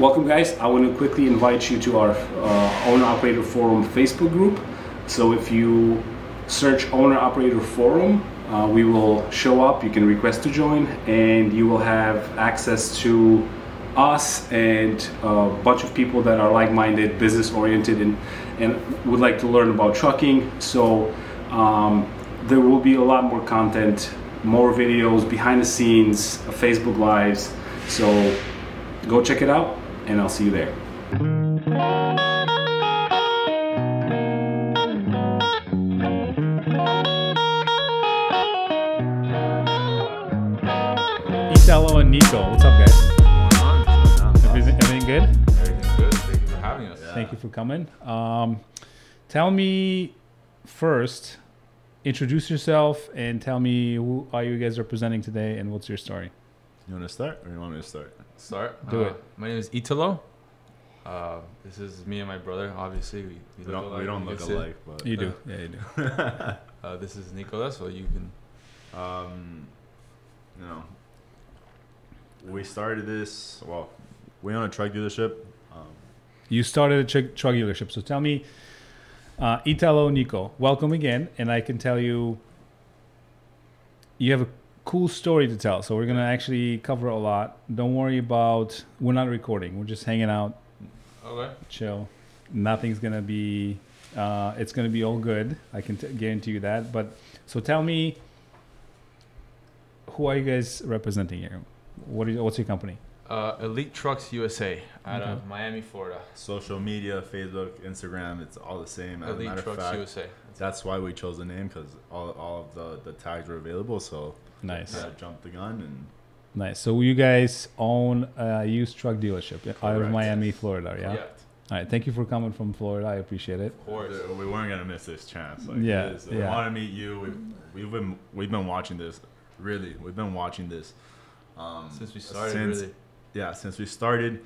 Welcome, guys. I want to quickly invite you to our uh, Owner Operator Forum Facebook group. So if you search Owner Operator Forum, uh, we will show up. You can request to join, and you will have access to us and a bunch of people that are like-minded, business-oriented, and and would like to learn about trucking. So um, there will be a lot more content, more videos, behind the scenes, Facebook lives. So go check it out and I'll see you there. Italo and Nico, what's up, guys? Everything, everything good? Everything's good. Thank you for having us. Thank you for coming. Um, tell me first, introduce yourself and tell me who are you guys representing today and what's your story. You want to start, or you want me to start? Start. Do Uh, it. My name is Italo. Uh, this is me and my brother. Obviously, we, we, We don't, alike, we don't look can it. alike, but You do, yeah, you do. Uh, this is Nicolas, so you can. um, you know, we started this. Well, we own a truck dealership. Um, You started a truck, truck dealership, so tell me, uh, Italo Nico, welcome again, and I can tell you, you have a cool story to tell. So we're gonna actually cover a lot. Don't worry about. We're not recording. We're just hanging out, Okay. chill. Nothing's gonna be. Uh, it's gonna be all good. I can t- guarantee you that. But so tell me, who are you guys representing here? What is what's your company? Uh, Elite Trucks USA out Okay. of Miami, Florida. social media, Facebook, Instagram, it's all the same. As a Elite matter of Trucks fact, USA. that's why we chose the name because all, all of the, the tags were available. So Nice, yeah, jumped the gun and nice. So you guys own a used truck dealership out of Miami, Florida, yeah? Correct. All right. Thank you for coming from Florida. I appreciate it. Of course. we weren't gonna miss this chance. Like, Yeah, it is- We yeah. want to meet you. We've, we've been we've been watching this. Really, we've been watching this. Um, Since we started, since- really. yeah, since we started,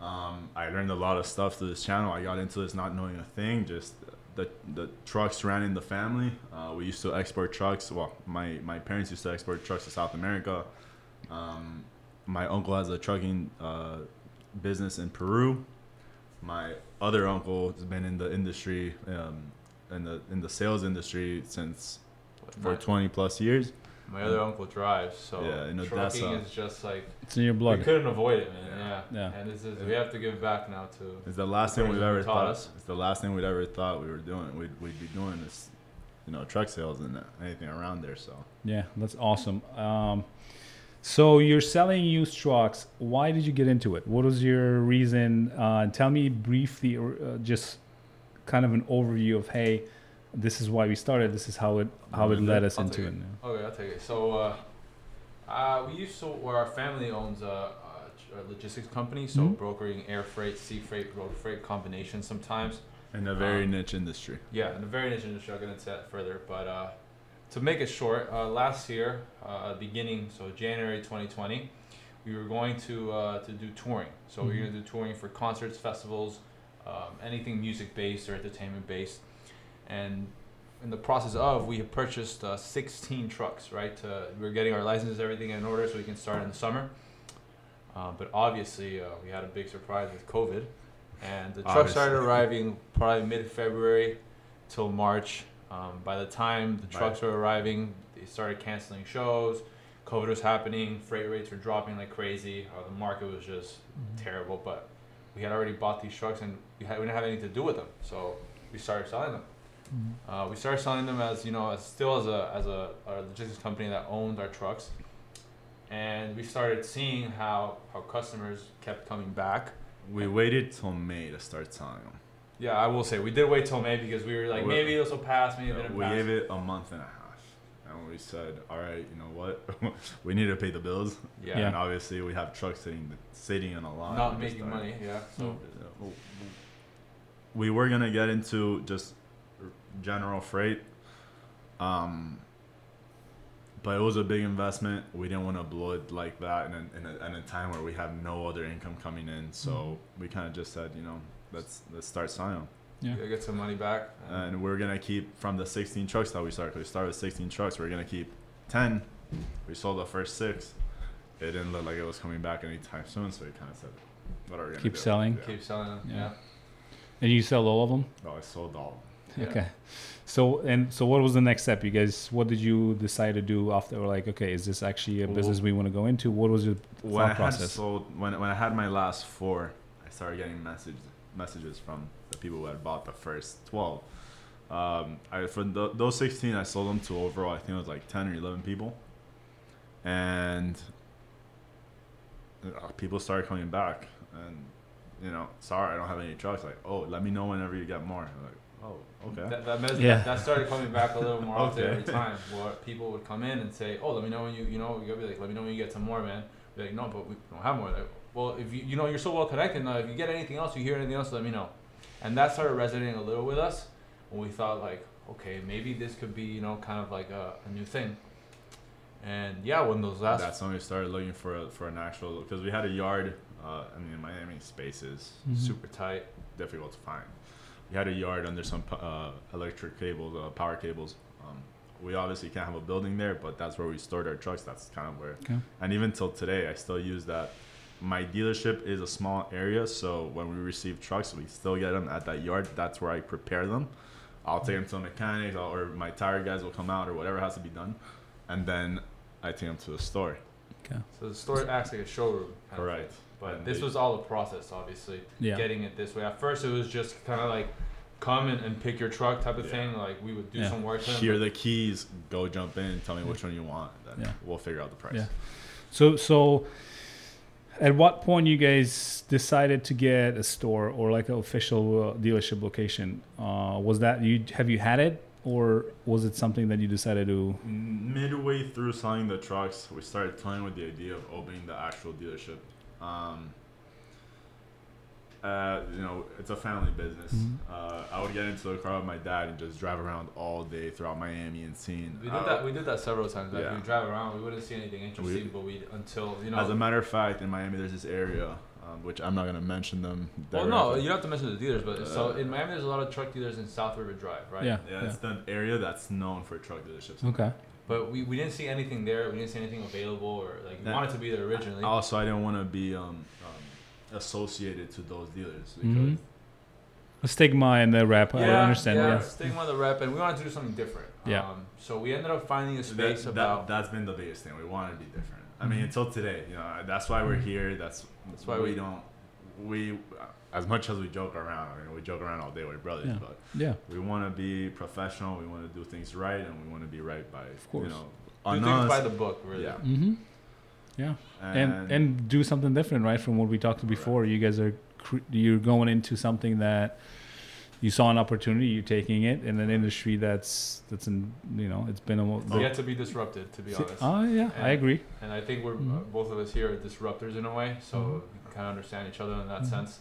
um, I learned a lot of stuff through this channel. I got into this not knowing a thing. Just the the trucks ran in the family. Uh, we used to export trucks. Well, my my parents used to export trucks to South America. Um, my uncle has a trucking uh, business in Peru. My other uncle has been in the industry, um, in the in the sales industry since for 20 plus years. My other uncle drives, so Yeah, in trucking Odessa. is just like It's in your blood. we blood. couldn't avoid it, man. Yeah. Yeah. And this is we have to give back now to. It's the last thing we've ever taught thought. us. It's the last thing we'd ever thought we were doing. We'd, we'd be doing this, you know, truck sales and anything around there. So Yeah, that's awesome. Um, so you're selling used trucks. Why did you get into it? What was your reason? Uh, tell me briefly, uh, just kind of an overview of hey, this is why we started. This is how it how it led us I'll into take it. it. Okay, I'll take it. So, uh, uh, we used to, where our family owns a, a a logistics company, so Mhm. brokering air freight, sea freight, road freight combination sometimes. in a very Um, niche industry. Yeah, in a very niche industry. I'll get into that further. But uh, to make it short, uh, last year, uh, beginning, so January 2020, we were going to uh, to do touring. So we Mhm. are going to do touring for concerts, festivals, um, anything music based or entertainment based. And in the process of, we had purchased uh, 16 trucks, right? Uh, we're getting our licenses, everything in order so we can start in the summer. Uh, but obviously, uh, we had a big surprise with COVID. And the trucks started arriving probably mid February till March. Um, by the time the Right. trucks were arriving, they started canceling shows. COVID was happening. Freight rates were dropping like crazy. Uh, the market was just terrible. But we had already bought these trucks and we, had, we didn't have anything to do with them. So we started selling them. Uh, we started selling them as you know, as still as a as a, a logistics company that owned our trucks, and we started seeing how how customers kept coming back. We waited till May to start selling them. Yeah, I will say we did wait till May because we were like We- maybe this will pass, maybe it Uh, we pass. gave it a month and a half, and we said, "All right, you know what? we need to pay the bills." yeah, Yeah. And obviously, we have trucks sitting sitting in a line. not making money. Yeah, so Mm. we were gonna get into just general freight um but it was a big investment we didn't want to blow it like that in a, in a, in a time where we have no other income coming in so we kind of just said you know let's let's start selling them Yeah. you gotta get some money back. and- and we're gonna keep from the 16 trucks that we started 'cause we started with 16 trucks we're gonna keep 10 we sold the first six it didn't look like it was coming back anytime soon so we kind of said What are we gonna Keep do? selling. Yeah. Keep selling them. Yeah. Yeah. And you sell all of them? Oh, I sold all. Yeah. Okay. So and so, what was the next step? You guys, what did you decide to do after? Or like, okay, is this actually a Well, business we want to go into? What was your When I thought had process? sold, when when I had my last four, I started getting message messages from the people who had bought the first twelve. Um, I for th- those sixteen, I sold them to overall. I think it was like ten or eleven people, and uh, people started coming back and you know, sorry, I don't have any trucks. Like, oh, let me know whenever you get more. I'm like, oh, okay. That, that, mes- Yeah. that started coming back a little more often Okay. every time. Where people would come in and say, "Oh, let me know when you, you know, you'll be like, let me know when you get some more, man." Be like, "No, but we don't have more." Like, well, if you, you know, you're so well connected now. If you get anything else, you hear anything else, let me know. And that started resonating a little with us when we thought like, okay, maybe this could be, you know, kind of like a, a new thing. And yeah, when those last That's when we started looking for a, for an actual because we had a yard. Uh, I mean, in Miami, space is Mhm. super tight, difficult to find. We had a yard under some uh, electric cables, uh, power cables. Um, we obviously can't have a building there, but that's where we stored our trucks. That's kind of where. Okay. And even till today, I still use that. My dealership is a small area, so when we receive trucks, we still get them at that yard. That's where I prepare them. I'll take them to the mechanics, or my tire guys will come out, or whatever has to be done, and then I take them to the store. Okay. so the store acts like a showroom. kind Correct. thing. But And this was all a process, obviously. Yeah. getting it this way. At first, it was just kind of like come and, and pick your truck type of Yeah. thing. Like we would do Yeah. some work. to them, Here are the keys. Go jump in. Tell me which one you want. Then Yeah. we'll figure out the price. Yeah. So so, at what point you guys decided to get a store or like an official uh, dealership location? Uh, was that you? Have you had it, or was it something that you decided to? Midway through selling the trucks, we started toying with the idea of opening the actual dealership. Um, uh, you know, it's a family business. Mhm. Uh, I would get into the car with my dad and just drive around all day throughout Miami and seeing. we uh, did that. We did that several times. Like Yeah. we drive around, we wouldn't see anything interesting, but we until you know. As a matter of fact, in Miami, there's this area, um, which I'm not gonna mention them. well, no, you don't have to mention the dealers, but so Uh, in Miami, there's a lot of truck dealers in South River Drive, right? Yeah. Yeah, it's the area that's known for truck dealerships. Okay. But we, we didn't see anything there. We didn't see anything available, or like we That- wanted to be there originally. Also, I didn't want to be um, um, associated to those dealers because Mhm. A stigma and the rep. I understand. Yeah, Yeah. stigma and the rep, and we wanted to do something different. Yeah. Um, so we ended up finding a space that, about. that, that's been the biggest thing. We want to be different. I mean, Mhm. until today, you know, that's why we're here. That's That's why we, we- don't. We, as much as we joke around, I mean, we joke around all day. We're brothers, Yeah. but Yeah. we want to be professional. We want to do things right, and we want to be right by, of course. you know, do on things by the book, really. Yeah. Mm-hmm. Yeah. and and do something different, right? From what we talked before, you guys are cre- you're going into something that you saw an opportunity, you're taking it in an industry that's that's in you know it's been a mo- Yet to be disrupted, to be honest. Oh yeah, I agree. And I think we're uh, Mhm. both of us here are disruptors in a way, so Mhm. we kind of understand each other in that Mhm. sense.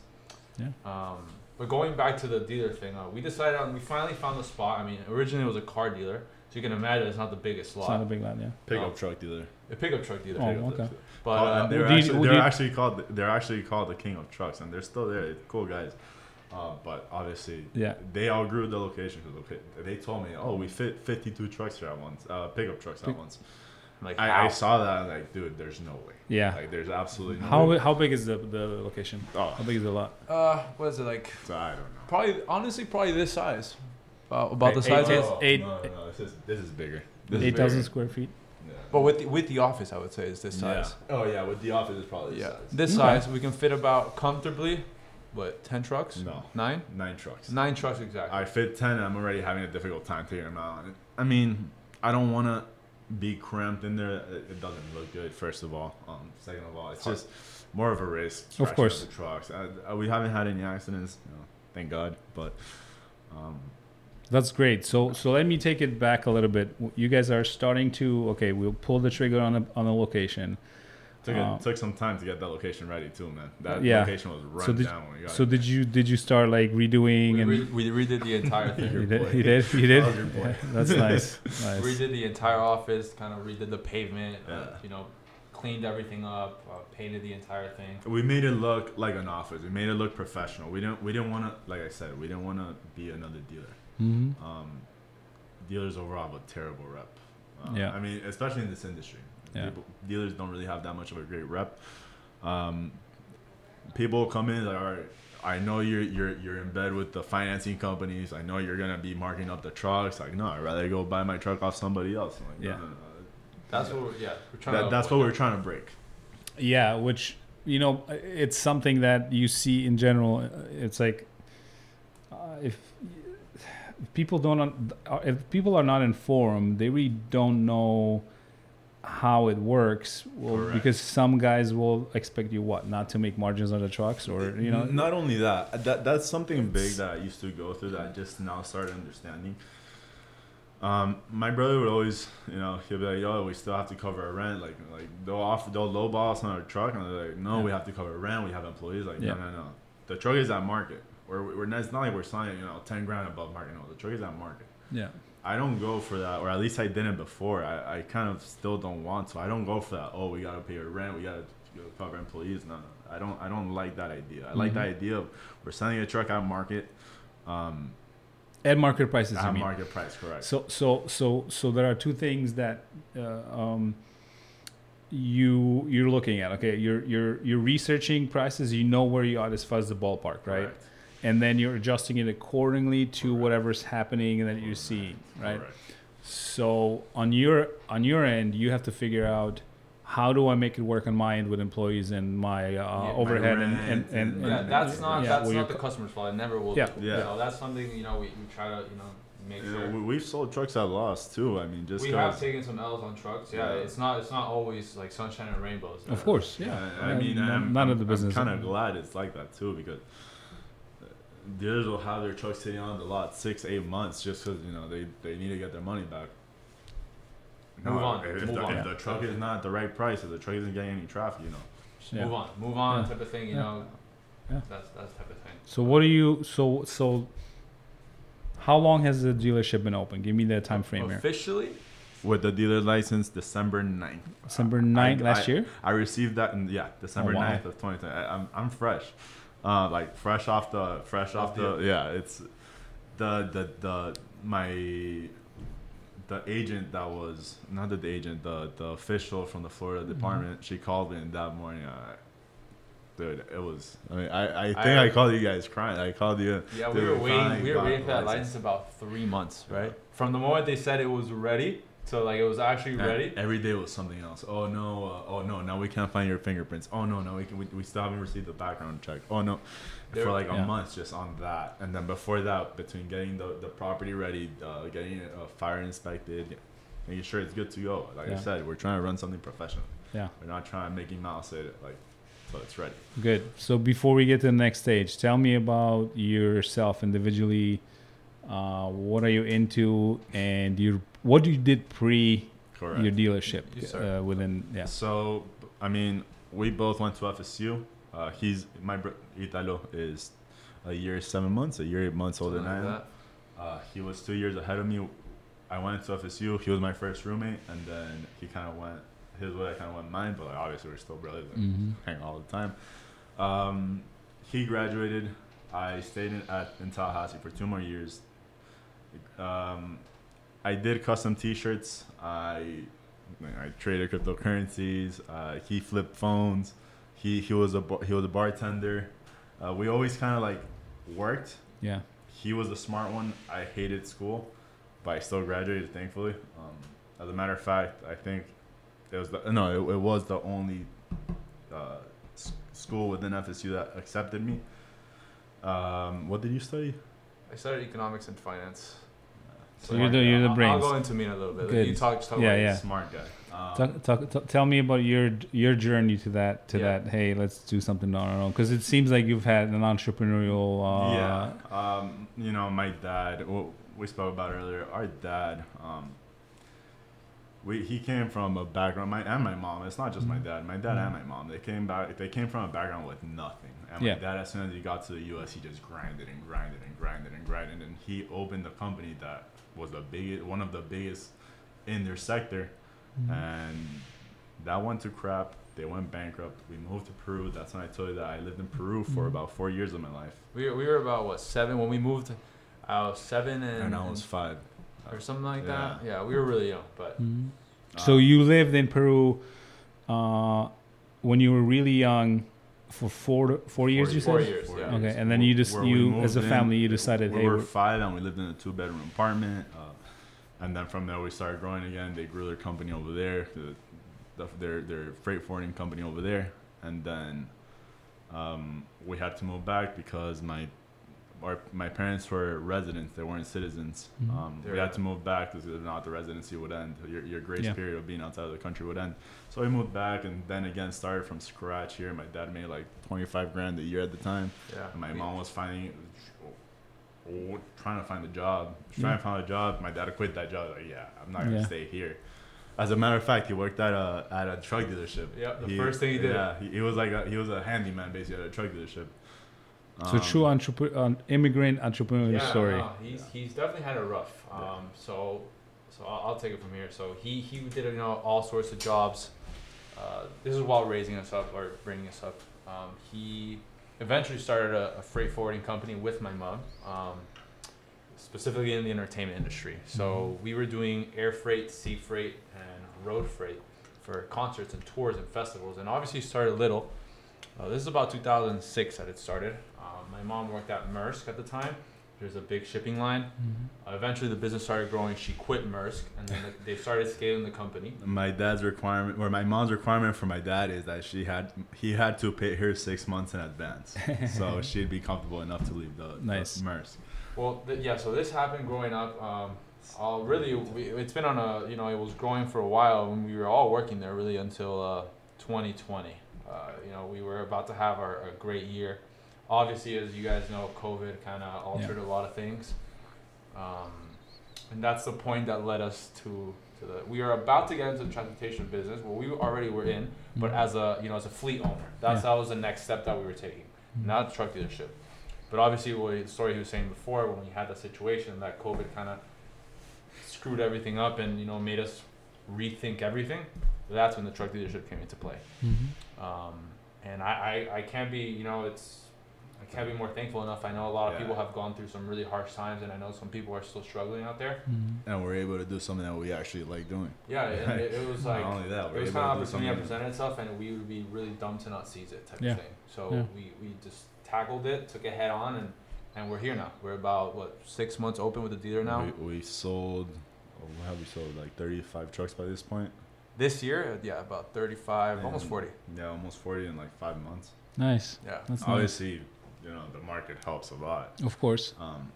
Yeah. Um, but going back to the dealer thing, uh, we decided on we finally found the spot. I mean, originally it was a car dealer, so you can imagine it's not the biggest It's not a big land, yeah. pickup no. truck dealer. A pickup truck dealer. Oh, Pickup okay. truck. But uh, they're, Would you- actually, they're you- actually called they're actually called the king of trucks, and they're still there. Cool guys, uh, but obviously Yeah. they outgrew the location because they told me, "Oh, we fit 52 trucks here at once, uh, pickup trucks at once." like I. I saw that, and like, dude, there's no way. Yeah. Like, there's absolutely no How way. how big is the the location? Oh, How big is the lot? uh, what is it like? so I don't know. Probably, honestly, probably this size. Uh, about the size eight- of, Oh, eight- no, no, no, this is this is bigger. This is Eight thousand bigger. square feet. Yeah. but with the, with the office, I would say is this size. Yeah. Oh yeah, with the office is probably this Yeah, size. this Okay. size we can fit about comfortably, what ten trucks? No, Nine? nine trucks. Nine trucks exactly. I fit 10 and I'm already having a difficult time figuring them out. I mean, I don't want to be cramped in there. It, it doesn't look good, first of all. Um, second of all, it's Hard. just more of a risk. Of course. The trucks. I, I, we haven't had any accidents, you know, thank God. But um, That's great. So so let me take it back a little bit. You guys are starting to okay. We'll pull the trigger on a on a location. Took, Uh, it, took some time to get that location ready, too, man. That Yeah. location was run So did- down when we got So it. did you did you start like redoing we, and re- we redid the entire you thing. did you did you did? That was. Yeah, that's nice. Nice. redid the entire office, kind of redid the pavement. Uh, you know, cleaned everything up, uh, painted the entire thing. We made it look like an office. We made it look professional. We didn't. We didn't want to. Like I said, we didn't want to be another dealer. hmm um, dealers overall have a terrible rep. Um, Yeah. I mean, especially in this industry, Yeah. People, dealers don't really have that much of a great rep. Um, people come in like, all right, I know you're you're you're in bed with the financing companies. I know you're gonna be marking up the trucks. Like, no, I'd rather go buy my truck off somebody else. Like, Yeah. no, no. That's what. We're, yeah, we're trying That, to. that's what we're trying to break. Yeah, which you know, it's something that you see in general. It's like uh, if, if people don't, if people are not informed, they really don't know how it works. Well, because some guys will expect you what not to make margins on the trucks, or you know, not only that, that that's something big that I used to go through that I just now started understanding. Um, my brother would always, you know, he'll be like, "Yo, we still have to cover our rent." Like, like they'll offer, they'll lowball us on our truck, and they're like, "No, Yeah. we have to cover rent. We have employees." Like, Yeah. no, no, no. The truck is at market. We're, we're not, it's not like we're selling, you know, ten grand above market. No, the truck is at market. yeah, I don't go for that, or at least I didn't before. I, I kind of still don't want to. I don't go for that. Oh, we gotta pay our rent. We gotta you know, cover employees. No, no, I don't. I don't like that idea. I like the Mhm. idea of we're selling a truck at market, um, at market prices. At market price, correct? So so so so there are two things that uh, um, you you're looking at. Okay, you're you're you're researching prices. You know where you are as far as the ballpark, right? Correct. And then you're adjusting it accordingly to whatever's happening and that you're seeing, right? Correct. So on your on your end, you have to figure out how do I make it work on my end with employees and my uh, my overhead and, and, and, and- Yeah, and- that's not yeah, that's well, not the customer's fault. It never will. Yeah. be. Yeah. So that's something you know we, we try to you know make You sure. we, we've sold trucks at loss too. I mean, just we have taken some L's on trucks. Yeah, Yeah. it's not it's not always like sunshine and rainbows. Of course, yeah. Yeah, I Uh, mean, I'm, none I'm, of the business. I'm kind of glad it's like that too because dealers will have their trucks sitting on the lot six, eight months just because you know they, they need to get their money back. Move on, If, move the, on. if the truck is not the right price, if the truck isn't getting any traffic, you know. Yeah. move on, move on, Yeah. type of thing. You Yeah. know, Yeah. that's that's type of thing. So what do you so so? How long has the dealership been open? Give me the time frame here. Officially, With the dealer license, December 9th. December I- 9th last I- year. I received that in yeah December Oh, wow. 9th of 2020. I, I'm I'm fresh, uh, like fresh off the fresh off the yeah. It's the the the my the agent that was not the agent the the official from the Florida Mm-hmm. department. She called in that morning. Uh, dude, it was. I mean, I, I think I- I, called you guys crying. I called you. yeah, we were waiting. We were waiting for that license about three months, right? From the moment they said it was ready, to like it was actually And ready. Every day was something else. Oh no! Uh, oh no! Now we can't find your fingerprints. Oh no! No, we can. We, we still haven't received the background check. Oh no! There- For like a month, just on that, and then before that, between getting the, the property ready, uh, getting it uh, fire inspected, making sure it's good to go. Like Yeah. I said, we're trying to run something professional. Yeah. We're not trying to Mickey Mouse it like, so it's ready. Good. So before we get to the next stage, tell me about yourself individually. Uh, what are you into, and you what you did pre Correct. your dealership Yes, uh, within yeah. So, I mean, we both went to FSU. Uh, he's my bro- Italo is a year seven months, a year eight months older something than I am. that. Uh, he was two years ahead of me. I went to FSU. He was my first roommate, and then he kind of went his way. I kind of went mine, but like, obviously we're still brothers. Like, Mhm. Hang all the time. Um, he graduated. I stayed in, at in Tallahassee for two more years. Um, I did custom T-shirts. I I traded cryptocurrencies. Uh, he flipped phones. He he was a he was a bartender. Uh, we always kind of like worked Yeah. he was a smart one. I hated school, but I still graduated, thankfully. Um, as a matter of fact, I think it was the no, it, it was the only uh, s- school within FSU that accepted me. Um, what did you study? I studied economics and finance. So you're the- you're the I'll- brains. I'll go into me in a little bit. Good. You talk, just talk Yeah, about yeah. Smart guy. Um, Talk, talk, talk, tell me about your your journey to that to Yeah. that. Hey, let's do something on our own because it seems like you've had an entrepreneurial. Uh, yeah. Um, you know, my dad. What we spoke about earlier. Our dad. Um, we he came from a background. My and my mom. It's not just my Mhm. dad. My dad and my mom. They came back. They came from a background with nothing. And Yeah. my dad, as soon as he got to the U.S., he just grinded and grinded and grinded and grinded, and he opened a company that was the biggest, one of the biggest in their sector, Mhm. and that went to crap. They went bankrupt. We moved to Peru. That's when I told you that I lived in Peru for Mhm. about four years of my life. We were, we were about what seven when we moved. I was seven and, and I was five. or something like Yeah. that. Yeah, we were really young, but Mhm. Uh, So you lived in Peru uh, when you were really young. For four four years. You Four said. years, yeah. Okay, and then you just Where you as a in, family you decided we hey were we're- five and we lived in a two bedroom apartment uh, and then from there we started growing again they grew their company over there the, the, their, their freight forwarding company over there and then um, we had to move back because my our, my parents were residents they weren't citizens Mhm. um, we had to move back because if not the residency would end your, your grace Yeah. period of being outside of the country would end so we moved back and then again started from scratch here my dad made like 25 grand a year at the time Yeah. and my mom was finding, trying to find a job. Trying Yeah. to find a job. My dad quit that job. Like, yeah, I'm not gonna Yeah. stay here. As a matter of fact, he worked at a at a truck dealership. Yep, the first thing he did. Yeah, he, he was like a, he was a handyman basically at a truck dealership. So Um, true entrepreneur um, immigrant entrepreneur yeah, story. No, he's he's definitely had a rough. Um, so so I'll, I'll take it from here. So he he did you know all sorts of jobs. Uh, this is while raising us up or bringing us up. Um, he eventually started a, a freight forwarding company with my mom, um, specifically in the entertainment industry. So we were doing air freight, sea freight, and road freight for concerts and tours and festivals. And obviously started little. Uh, this is about 2006 that it started. My mom worked at Maersk at the time. There's a big shipping line. Mhm. Uh, eventually, the business started growing. She quit Maersk, and then they started scaling the company. my dad's requirement or my mom's requirement for my dad is that she had he had to pay her six months in advance, so she'd be comfortable enough to leave the, Nice. the Maersk. Well, th- yeah. So this happened growing up. Um, uh, really, we, it's been on a you know it was growing for a while, and we were all working there really until uh, 2020. Uh, you know, we were about to have our a great year. Obviously, as you guys know, COVID kind of altered a lot of things, um, and that's the point that led us to to the. We are about to get into the transportation business. Well, we already were in, but as a you know as a fleet owner, that's Yeah. that was the next step that we were taking, not truck dealership. But obviously, what the story he was saying before, when we had that situation, that COVID kind of screwed everything up and you know made us rethink everything. That's when the truck dealership came into play. Mhm. Um, and I, I, I can't be, you know, it's can't be more thankful enough. I know a lot of Yeah. people have gone through some really harsh times, and I know some people are still struggling out there. Mhm. And we're able to do something that we actually like doing. Yeah, and it, it was like Not only that, it we're was able kind of opportunity that presented itself, and we would be really dumb to not seize it, type Yeah. of thing. So Yeah. we, we just tackled it, took it head on, and and we're here now. We're about what six months open with the dealer now. We, we sold, oh, what have we sold? Like 35 trucks by this point. This year, yeah, about thirty-five, almost forty. Yeah, almost 40 in like five months. Nice. Yeah. That's nice. Obviously, you know, the market helps a lot. Of course. Um,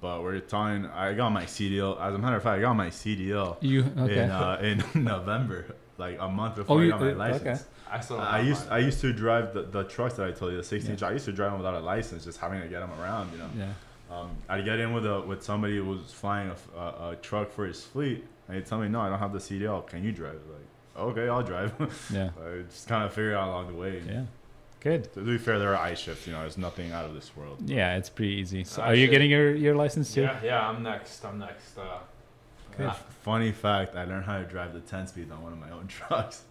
but we're talking, I got my CDL. As a matter of fact, I got my CDL You okay? in, uh, in November, like a month before Oh, I got my license. okay. I still. I used I used to drive the, the trucks that I told you, the 16 Yeah. I used to drive them without a license, just having to get them around, you know. yeah. Um, I'd get in with a with somebody who was flying a a truck for his fleet, and he'd tell me, "No, I don't have the CDL. Can you drive?" Like, okay, I'll drive. Yeah. I just kind of figure out along the way. Yeah. Good. To be fair, there are ice shifts. You know, it's nothing out of this world. Yeah, it's pretty easy. So are you getting your, your license too? Yeah, yeah. I'm next. I'm next. Uh, Good. uh, Funny fact: I learned how to drive the 10 speed on one of my own trucks.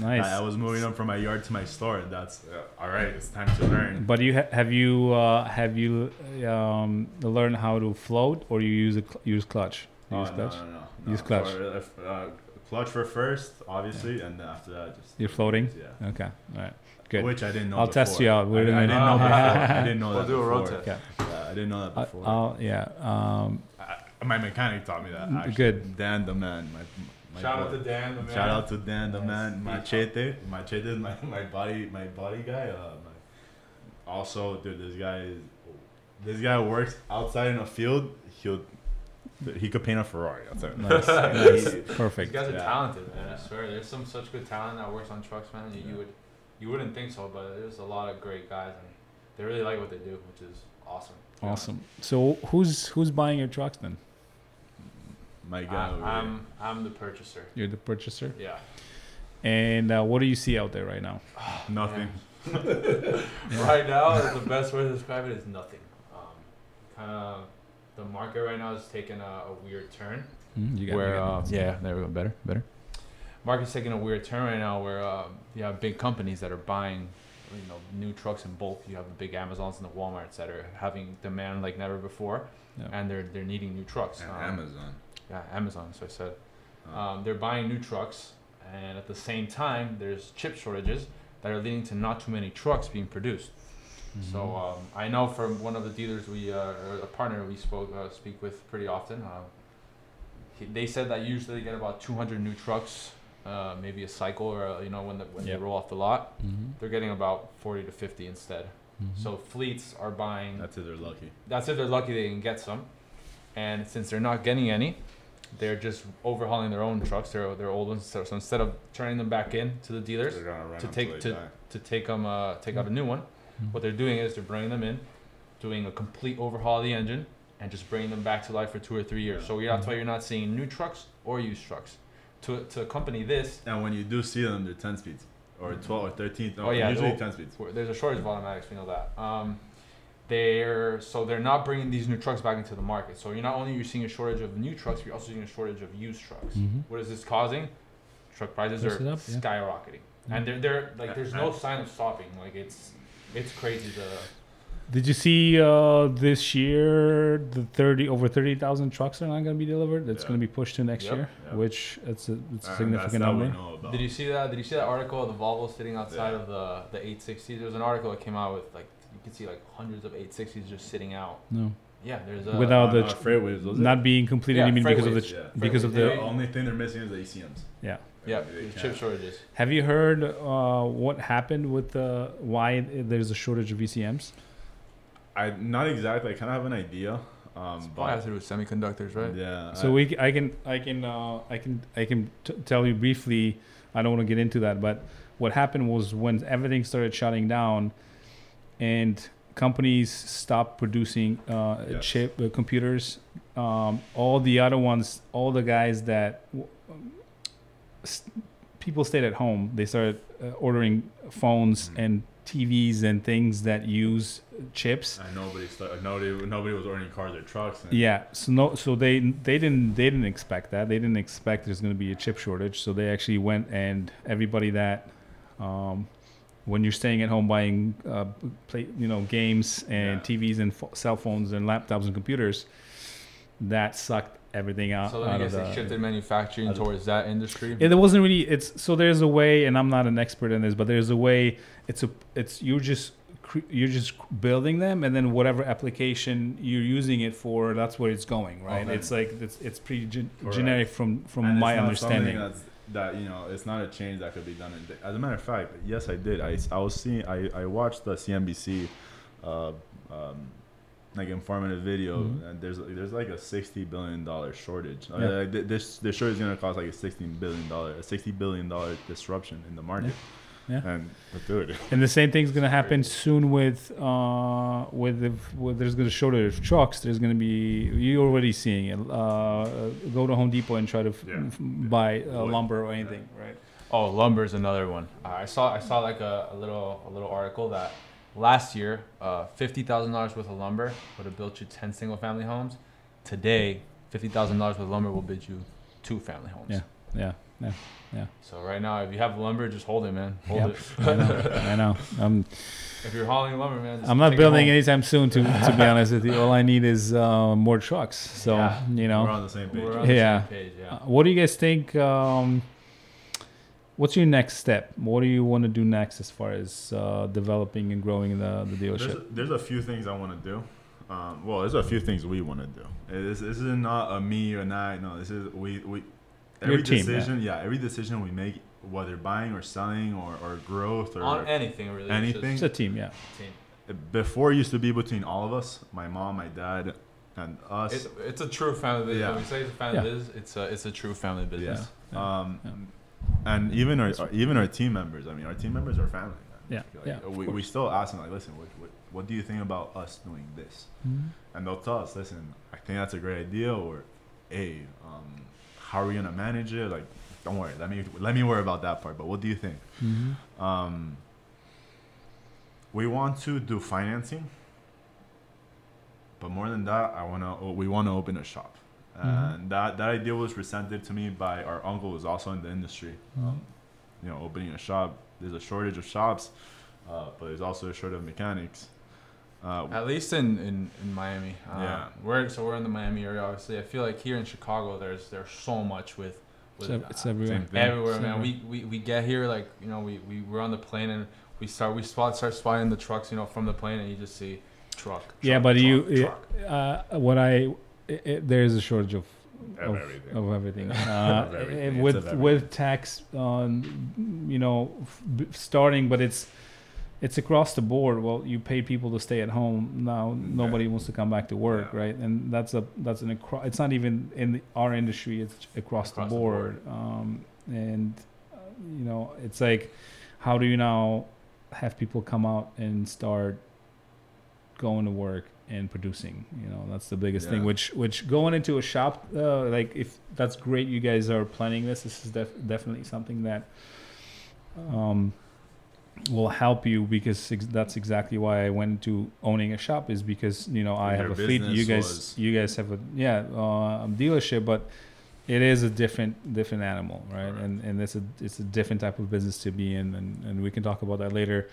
Nice. I, I was moving them from my yard to my store, and that's uh, all right. It's time to learn. But you ha- have you uh, have you um, learned how to float or you use a cl- use clutch? You Oh, use clutch. no, no, no. Use clutch. For, uh, clutch for first, obviously, and then after that, just You're floating. Yeah. Okay. All right. Good. Which I didn't know. I'll test you out. We're I, I gonna- didn't know before. I didn't know We'll do a road test. Okay. Yeah, I didn't know that before. I'll, yeah. Um, I, my mechanic taught me that. Actually. good. Dan the man. My, my shout boy. out to Dan, the man. Shout out to Dan the Nice. man. Machete. Machete is my, my body my body guy. Uh, my, also, dude, this guy is this guy works outside in a field. He'll he could paint a Ferrari. I'll tell nice. that. nice. These guys are Yeah. talented, man. I swear, there's some such good talent that works on trucks, man. You, you would, you wouldn't think so, but there's a lot of great guys, and they really like what they do, which is awesome. to be honest. Awesome. So who's who's buying your trucks then? My guy. over I, here. I'm, I'm the purchaser. You're the purchaser. Yeah. And uh, what do you see out there right now? Nothing. Right now, the best way to describe it is nothing. Um, kind of, the market right now is taking a, a weird turn. Hmm, you got- where you got- uh, yeah, there we go, better, better. Market's taking a weird turn right now, where uh, you have big companies that are buying, you know, new trucks in bulk. You have the big Amazons and the WalMarts that are having demand like never before, Yeah. and they're they're needing new trucks. And Um, Amazon. Yeah, Amazon. So I said, um, they're buying new trucks, and at the same time, there's chip shortages that are leading to not too many trucks being produced. So um, I know from one of the dealers we uh, or a partner we spoke uh, speak with pretty often. Uh, he, they said that usually they get about 200 new trucks, uh, maybe a cycle or uh, you know when the, when Yep. they roll off the lot. Mhm. They're getting about 40 to 50 instead. Mhm. So fleets are buying. That's if They're lucky. That's if they're lucky they can get some. And since they're not getting any, they're just overhauling their own trucks, their their old ones. So, so instead of turning them back in to the dealers gonna run to them take- to- die. to take them uh, take out a new one, Mhm. what they're doing is they're bringing them in, doing a complete overhaul of the engine, and just bringing them back to life for two or three years. Yeah. So yeah, that's why you're not seeing new trucks or used trucks. To to accompany this, And when you do see them, they're 10 speeds or 12 or 13. No, Oh, yeah, usually they'll- 10 speeds. there's a shortage of automatics. We know that. Um, they're so they're not bringing these new trucks back into the market. So you're not only you're seeing a shortage of new trucks, you're also seeing a shortage of used trucks. Mhm. What is this causing? Truck prices Push are it up, yeah. skyrocketing, and they're they're like there's no sign of stopping. Like it's it's crazy. The Did you see uh, this year the thirty over thirty thousand trucks are not going to be delivered? It's Yeah. going to be pushed to next Yep. year, Yep. which it's a, it's a And that's significant number. Did you see that? Did you see that article of the Volvo sitting outside Yeah. of the the 860s? There was an article that came out with like you could see like hundreds of 860s just sitting out. No, Yeah, there's a Without the uh, tr- FreightWaves, was it? not being completed. Yeah, you mean because of the yeah. because of the The only thing they're missing is the ECMs. yeah. yeah chip shortages. Have you heard uh, what happened with the why there's a shortage of E VCMs? I not exactly. I kind of have an idea. It's Um, probably has to do with semiconductors, right? Yeah. So I- we, c- I can, I can, uh, I can, I can t- tell you briefly. I don't want to get into that, but what happened was when everything started shutting down, and companies stopped producing uh, Yes. chip uh, computers. Um, all the other ones, all the guys that w- um, s- people stayed at home. They started uh, ordering phones Mhm. and TVs and things that use chips. And nobody, st- nobody, nobody was ordering cars or trucks. And Yeah, so no, so they they didn't they didn't expect that. They didn't expect there's going to be a chip shortage. So they actually went and everybody that, um, when you're staying at home buying, uh, play you know games and Yeah. TVs and pho- cell phones and laptops and computers, that sucked everything out. So then I guess of they shifted manufacturing of- towards that industry. yeah, there wasn't really. It's so there's a way, and I'm not an expert in this, but there's a way. It's a it's you're just you're just building them, and then whatever application you're using it for, that's where it's going, right? Okay. It's like it's it's pretty gen- generic from from and it's my not understanding. That's, that you know, it's not a change that could be done. In, as a matter of fact, yes, I did. I, I was seeing. I, I watched the CNBC, uh, um, like informative video, Mhm. and there's there's like a sixty billion dollar shortage. Uh, Yeah. like, th- this this shortage is gonna cost like a sixteen billion dollar a sixty billion dollar disruption in the market. Yeah. And but dude, And the same thing's gonna happen soon with uh with the with there's gonna shortage of trucks. There's gonna be you're already seeing it. Uh, go to Home Depot and try to f- Yeah. f- buy uh, lumber or anything, right? Oh, lumber is another one. Uh, I saw I saw like a, a little a little article that last year, uh, fifty thousand dollars worth of lumber would have built you ten single family homes. Today, fifty thousand dollars worth of lumber will bid you two family homes. Yeah. Yeah, yeah. So right now, if you have lumber, just hold it, man. Hold Yep. it. I know. I know. I'm if you're hauling lumber, man, just I'm not take it building home. anytime soon. To to be honest with you, all I need is uh, more trucks. So Yeah. you we're know, on the same page. We're on the Yeah. same page. Yeah. Uh, what do you guys think? Um, what's your next step? What do you want to do next as far as uh, developing and growing the the There's dealership? a, there's a few things I want to do. Um, well, there's a few things we want to do. This, this is not a me or not. No, this is we we. Every team, decision, yeah. every decision we make, whether buying or selling or, or growth or On anything really. anything. It's a team, yeah. team. before it used to be between all of us, my mom, my dad, and us. It's, it's a true family business. Yeah. When we say it's a family Yeah. business, it's a it's a true family business. Yeah. Um, Yeah. And even our, our- even our team members. I mean, our team members are family. Yeah. Like, yeah, we, we still ask them like, listen, what, what what do you think about us doing this? And they'll tell us, listen, I think that's a great idea, or, hey, um, how are we gonna manage it? Like, don't worry, let me let me worry about that part. But what do you think? Mhm. Um, we want to do financing, but more than that, I wanna we want to open a shop, Mhm. and that that idea was presented to me by our uncle, who's also in the industry. Um, you know, opening a shop. There's a shortage of shops, uh, but there's also a shortage of mechanics. Uh, At least in, in, in Miami. Uh, Yeah. We're so we're in the Miami area. Obviously, I feel like here in Chicago, there's there's so much with with It's, ev- it's everywhere. Same everywhere, It's man. everywhere. We, we we get here like you know we we we're on the plane and we start we spot start spotting the trucks you know from the plane and you just see truck. yeah, but truck, you, truck. uh, what I, i i there is a shortage of Of of, everything. of everything. Uh, Of everything. with everything. with tax on, you know, f- starting, but it's it's across the board. Well, you pay people to stay at home now. Nobody wants to come back to work, Yeah. right? And that's a that's an acro- it's not even in the, our industry. It's across, the Across the board. Um, and uh, you know, it's like, how do you now have people come out and start going to work and producing you know that's the biggest thing which which going into a shop uh, like if that's great you guys are planning this this is def- definitely something that um will help you because ex- that's exactly why I went to owning a shop is because you know I have a fleet you guys was- you guys have a yeah uh, dealership but it is a different different animal right? Correct. and and it's a it's a different type of business to be in and, and we can talk about that later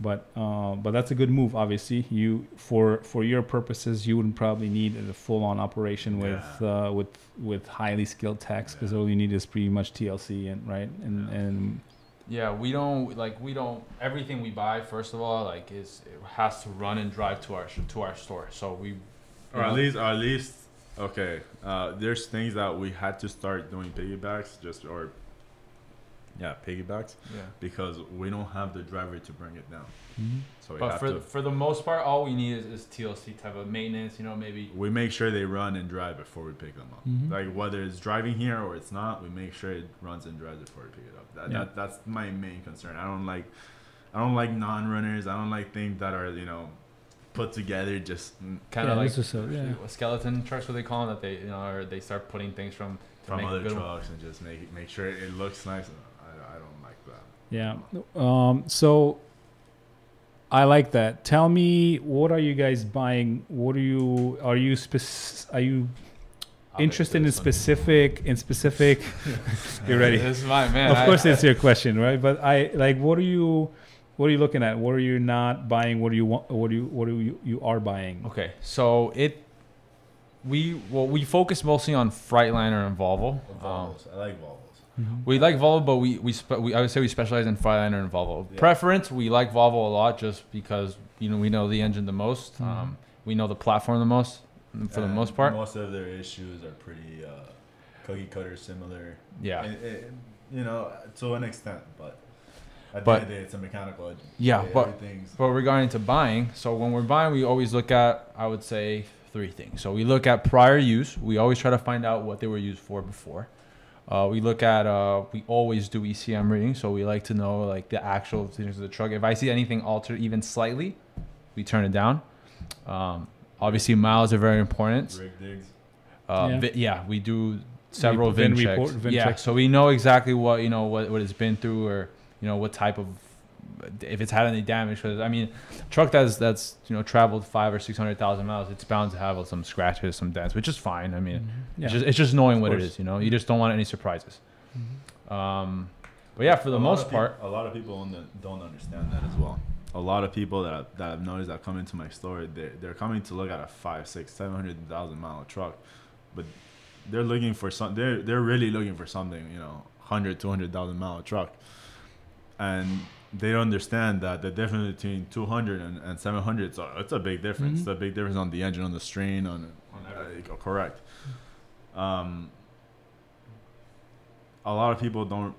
but uh, but that's a good move obviously you for for your purposes you wouldn't probably need a full on operation with Yeah. uh, with with highly skilled techs because Yeah. all you need is pretty much TLC and right and Yeah. and Yeah, we don't like we don't everything we buy. First of all, like is it has to run and drive to our to our store. So we, Or at least, or at least, okay. Uh, there's things that we had to start doing piggybacks, just or yeah, piggybacks, yeah. because we don't have the driver to bring it down. So we But have for to. for the most part, all we need is, is TLC type of maintenance. You know, maybe we make sure they run and drive before we pick them up. Mhm. Like whether it's driving here or it's not, we make sure it runs and drives before we pick it up. That, Yeah. that that's my main concern. I don't like, I don't like non-runners. I don't like things that are you know, put together just kind Yeah, of like so- yeah. skeleton trucks. What they call them? That they you know, or they start putting things from to from make other good one. trucks and just make make sure it looks nice. I, I don't like that. Yeah. Um, so I like that. Tell me, what are you guys buying? What are you? Are you spec- Are you I'll interested in this one. specific? In specific? You're ready. This is my man. of I- course, I- it's your question, right? But I like. What are you? What are you looking at? What are you not buying? What do you want? What do you? What do you? You are buying? Okay, so it we well we focus mostly on Freightliner and Volvo. Um, I like Volvos. we like Volvo, but we we, spe- we I would say we specialize in Freightliner and Volvo. Yeah. Preference, we like Volvo a lot just because you know we know the engine the most. Mhm. Um, we know the platform the most for the most part. most of their issues are pretty uh, cookie cutter similar. Yeah. And it- you know, to an extent, but at But- the end of the day, it's a mechanical. engine. Yeah, but everything's But regarding to buying, so when we're buying, we always look at, I would say, three things. So we look at prior use. We always try to find out what they were used for before. Uh, we look at, uh, we always do ECM readings. So we like to know like the actual things of the truck. If I see anything altered even slightly, we turn it down. Um, obviously, miles are very important. rig digs. Uh, Yeah. vi- yeah. we do several VIN VIN, report- checks. VIN yeah, checks. so we know exactly what you know what, what it's been through, or you know what type of if it's had any damage. Because I mean, truck that's that's you know traveled five or six hundred thousand miles, it's bound to have uh, some scratches, some dents, which is fine. I mean, Yeah. it's just it's just knowing what it is. You know, you just don't want any surprises. Mm-hmm. Um, but yeah, for the A most of peop- part, a lot of people don't- don't understand that as well. A lot of people that I've, that I've noticed that come into my store, they're, they're coming to look at a five, six, seven hundred thousand mile truck, but they're looking for some. They're they're really looking for something, you know, hundred, two hundred thousand mile truck, and they don't understand that the difference between 200 and, and 700 so it's a big difference Mhm. it's a big difference on the engine on the strain on, on everything. correct um, a lot of people don't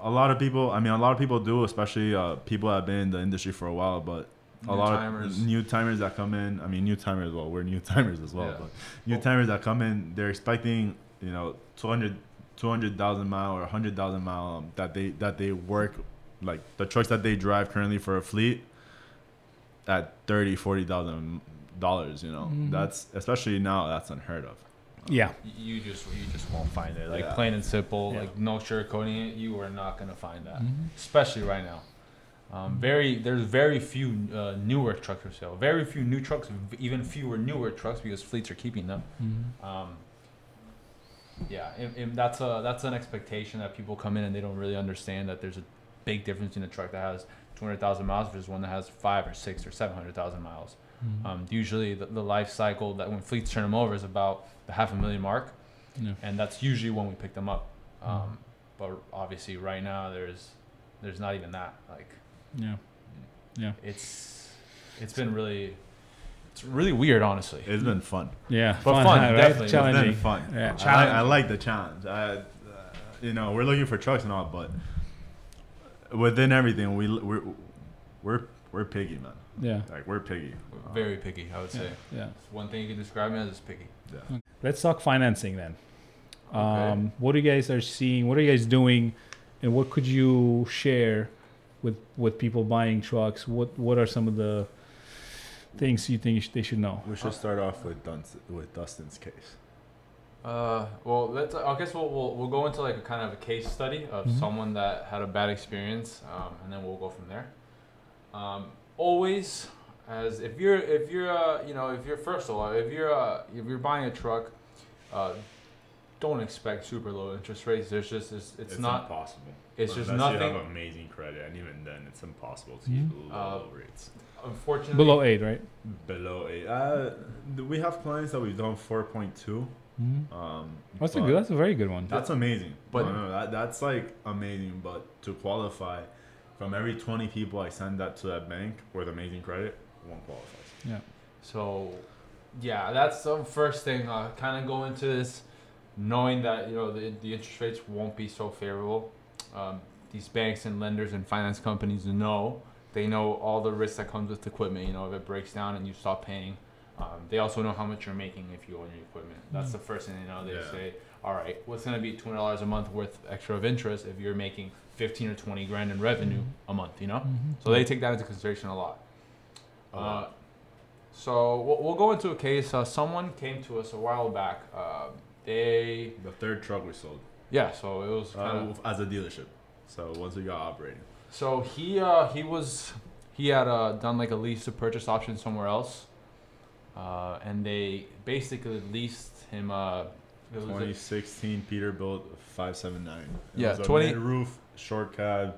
a lot of people i mean a lot of people do especially uh, people that have been in the industry for a while but a New lot timers. of new timers that come in i mean new timers well we're new timers as well Yeah. but new timers that come in they're expecting you know 200 200,000 mile or 100,000 mile um, that they that they work like the trucks that they drive currently for a fleet at 30 40,000 dollars you know Mhm. that's especially now that's unheard of Yeah. you just you just won't find it. Like Yeah. plain and simple, Yeah. like no sugarcoating it. You are not gonna find that. Mhm. especially right now. Um, very there's very few uh, newer trucks for sale. Very few new trucks, even fewer newer trucks because fleets are keeping them. Mhm. Um, yeah, and, and that's a that's an expectation that people come in and they don't really understand that there's a big difference in a truck that has 200,000 miles versus one that has five or six or 700,000 miles. Mhm. Um, usually the, the life cycle that when fleets turn them over is about the half a million mark Yeah. and that's usually when we pick them up. Um, but obviously, right now there's there's not even that. Like Yeah. Yeah. it's it's been really it's really weird, honestly. It's been fun. Yeah. But fun, huh, definitely. It's Challenging. been fun. Yeah. I, like, I like the challenge. I, uh, you know, we're looking for trucks and all, but within everything, we we're we're we're piggy, man. Yeah. Like we're piggy. Very picky, I would say. Yeah. One thing you can describe me as is picky. Yeah. Let's talk financing then. Okay. Um, what are you guys are seeing? What are you guys doing? And what could you share with with people buying trucks? What what are some of the things you think they should know? We should start off with Dunst- with Dustin's case. Uh, well, let's. I guess we'll, we'll we'll go into like a kind of a case study of Mhm. someone that had a bad experience, um, and then we'll go from there. Um, always, as if you're if you're uh, you know if you're first of all if you're uh, if you're buying a truck, uh, don't expect super low interest rates. There's just it's, it's, not. possible. It's just Unless nothing. You have amazing credit, and even then, it's impossible to Mhm. get low Uh, rates. Unfortunately, Below eight, right? Below eight. Uh, we have clients that we've done four point two. Mm-hmm. Um, That's a good. That's a very good one. That's amazing. But- But no, no, that, that's like amazing. But to qualify, from every twenty people I send that to that bank with amazing credit, one qualifies. Yeah. So, yeah, that's the first thing. Uh, kind of go into this knowing that you know the, the interest rates won't be so favorable. Um, these banks and lenders and finance companies know they know all the risks that comes with equipment. You know, if it breaks down and you stop paying, um, they also know how much you're making if you own your equipment. That's the first thing they know. They Yeah. say, all right, what's gonna be two hundred dollars a month worth extra of interest if you're making fifteen or twenty grand in revenue a month? You know. Mm-hmm. So they take that into consideration a lot. A Uh, so we'll, we'll go into a case. Uh, someone came to us a while back. Uh, they The third truck we sold yeah. So it was kind of uh, as a dealership. So once we got operating, so he uh, he was he had uh, done like a lease to purchase option somewhere else, uh, and they basically leased him. Uh, it was a- 2016 Peterbilt 579. It Yeah, was a 20 roof short cab.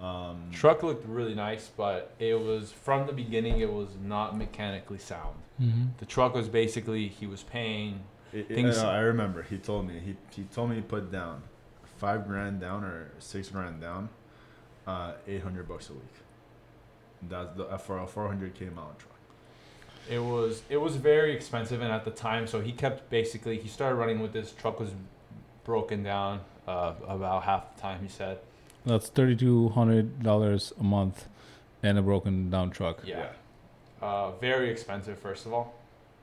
Um, truck looked really nice, but it was from the beginning. It was not mechanically sound. Mm-hmm. The truck was basically he was paying It, it- Things- I remember he told me he he told me to put down five grand down or six grand down, uh, eight hundred bucks a week. That's the for a four hundred k mile truck. It was it was very expensive, and at the time, so he kept basically he started running with this truck was broken down uh, about half the time. He said, That's thirty two hundred dollars a month, and a broken down truck. yeah, Uh, very expensive. First of all,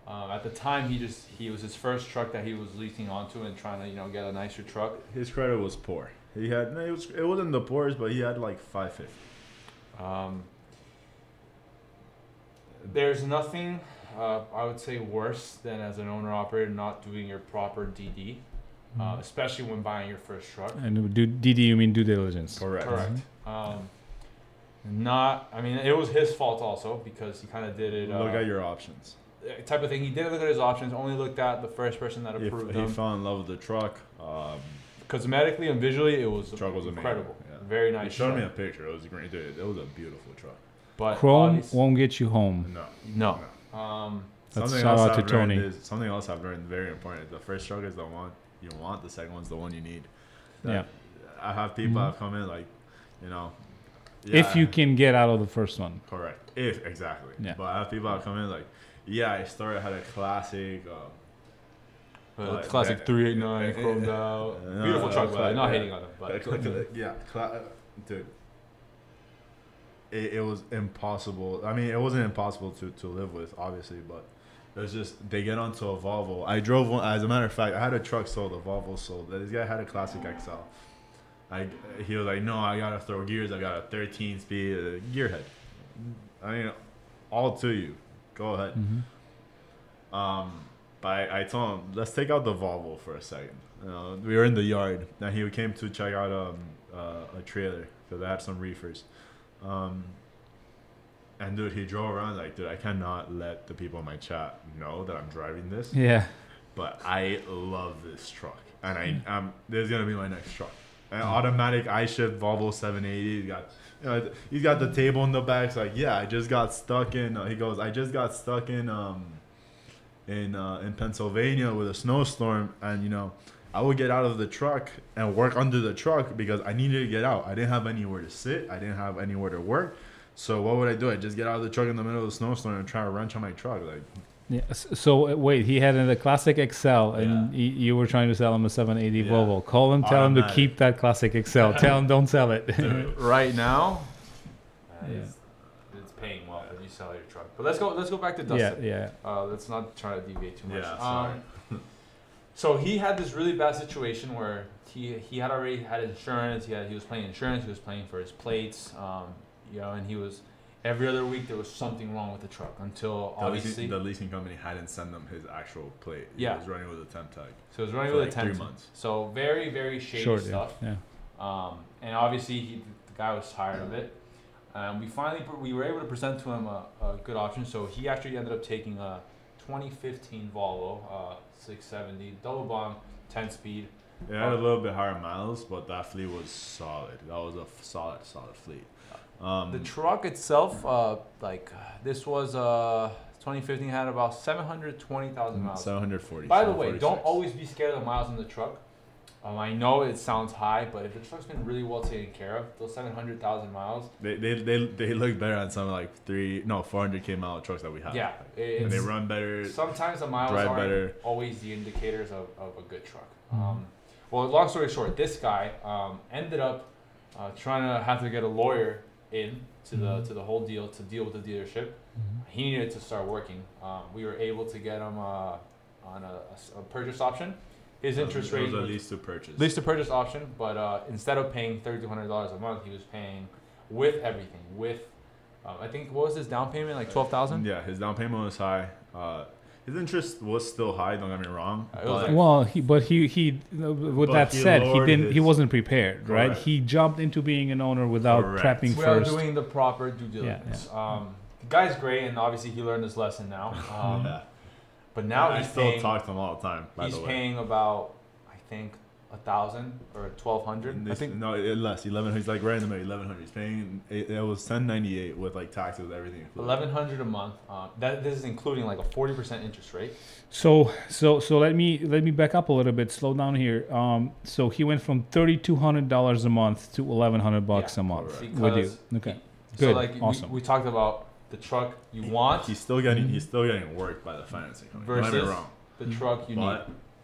um, at the time he just he was his first truck that he was leasing onto and trying to you know get a nicer truck. His credit was poor. He had no, it was it wasn't the poorest, but he had like five fifty. Um, there's nothing uh, I would say worse than as an owner operator not doing your proper DD, uh, especially when buying your first truck. And do DD you mean due diligence? Correct. Correct. Um, not, I mean, it was his fault also because he kind of did it. Uh, Look at your options. type of thing. He didn't look at his options. Only looked at the first person that If approved he him. fell in love with the truck, um, Cosmetically and visually, it was the truck was amazing. incredible. Yeah. Very He nice. showed me a picture. It was great. Dude, it was a beautiful truck. But Chrome obvious- won't get you home. No. no. Um, That's something shout else out to I've learned Tony. Is, something else I've learned very important. The first truck is the one you want. The second one's the one you need. Yeah. I have people Mhm. that have come in like, you know, If you can get out of the first one. correct. If exactly. Yeah. But I have people that come in like, yeah, I started had a classic. Uh, uh, Like, classic uh, 389 uh, chromed out. Beautiful truck, but I'm not yeah. hating on it. uh, But cla- cla- yeah, cla- dude. It, it was impossible. I mean, it wasn't impossible to, to live with, obviously, but it was just they get onto a Volvo. I drove one. As a matter of fact, I had a truck sold, a Volvo sold. This guy had a classic XL. I he was like, no, I gotta throw gears. I got a 13 speed uh, gearhead. I mean, all to you. Go ahead. Mm-hmm. Um, but I, I told him, let's take out the Volvo for a second. You know, we were in the yard, and he came to check out um, uh, a trailer because I had some reefers. Um, and dude, he drove around like, dude, I cannot let the people in my chat know that I'm driving this, Yeah. but I love this truck, and I um, this is gonna be my next truck. An automatic I shift Volvo 780. He's got, you know, he's got the table in the back. It's like, yeah, I just got stuck in. Uh, he goes, I just got stuck in um, in uh, in Pennsylvania with a snowstorm, and you know, I would get out of the truck and work under the truck because I needed to get out. I didn't have anywhere to sit. I didn't have anywhere to work. So what would I do? I just get out of the truck in the middle of the snowstorm and try to wrench on my truck. Like Yeah. So uh, wait, he had a classic XL, and y you were trying to sell him a 780 Yeah. Volvo. Call him, tell him to keep that classic XL. tell him don't sell it. right now, uh, Yeah. it's, it's paying well if you sell your truck. But let's go. Let's go back to yeah, Dustin. yeah. Uh, let's not try to deviate too much. Yeah, sorry. Um, so he had this really bad situation where he he had already had insurance. He had he was playing insurance. He was playing for his plates. Um, you know, and he was every other week there was something wrong with the truck until the obviously leasing, the leasing company hadn't sent them his actual plate. He Yeah. was running with a temp tag. so it was running for with like a three months. So very very shady Short, yeah. stuff. yeah. Um, and obviously, he, the guy was tired of it. Um, we finally we were able to present to him a, a good option. So he actually ended up taking a 2015 Volvo uh, 670 double bunk 10 speed. It had a little bit higher miles, but that fleet was solid. That was a f- solid, solid fleet. Um, The truck itself, uh, like this was uh, 2015 had about 720,000 miles. 740. By the way, don't always be scared of the miles in the truck. Um, I know it sounds high, but if the truck's been really well taken care of, those 700,000 miles, They, they, they, they look better on some like three, no, 400k mile trucks that we have. yeah, And they run better. Sometimes the miles aren't better. always the indicators of, of a good truck. Mhm. Um, well, long story short, this guy um, ended up uh, trying to have to get a lawyer in to the Mhm. to the whole deal to deal with the dealership. He needed to start working. Um, we were able to get him uh, on a purchase option. His interest it rate was a lease to purchase. lease to purchase option, but uh, instead of paying thirty two hundred dollars a month, he was paying with everything. With uh, I think what was his down payment like twelve thousand. Yeah, his down payment was high. Uh, his interest was still high. Don't get me wrong. Uh, it was but- like- Well, he, but he, he, with that he said, he didn't, he wasn't prepared, right? Correct. He jumped into being an owner without Correct. prepping Without first. doing the proper due Yeah, diligence. Um, the guy's great, and obviously he learned his lesson now. Um, yeah. But now I he's still paying. talk to him all the time. By he's the way. paying about, I think, a thousand or twelve hundred. I think. no, less. Eleven. He's like right in the middle. Eleven hundred. He's paying. It, it was ten ninety eight with like taxes, and everything. Eleven hundred a month. Uh, that this is including like a forty percent interest rate. So, so, so let me let me back up a little bit. Slow down here. Um, so he went from thirty two hundred dollars a month to eleven hundred bucks Yeah, a month with you. Okay. he- Good. So like Awesome. we, we talked about the truck you want, He's still getting. He's still getting worked by the financing company. Don't get me Versus- wrong. the truck you need.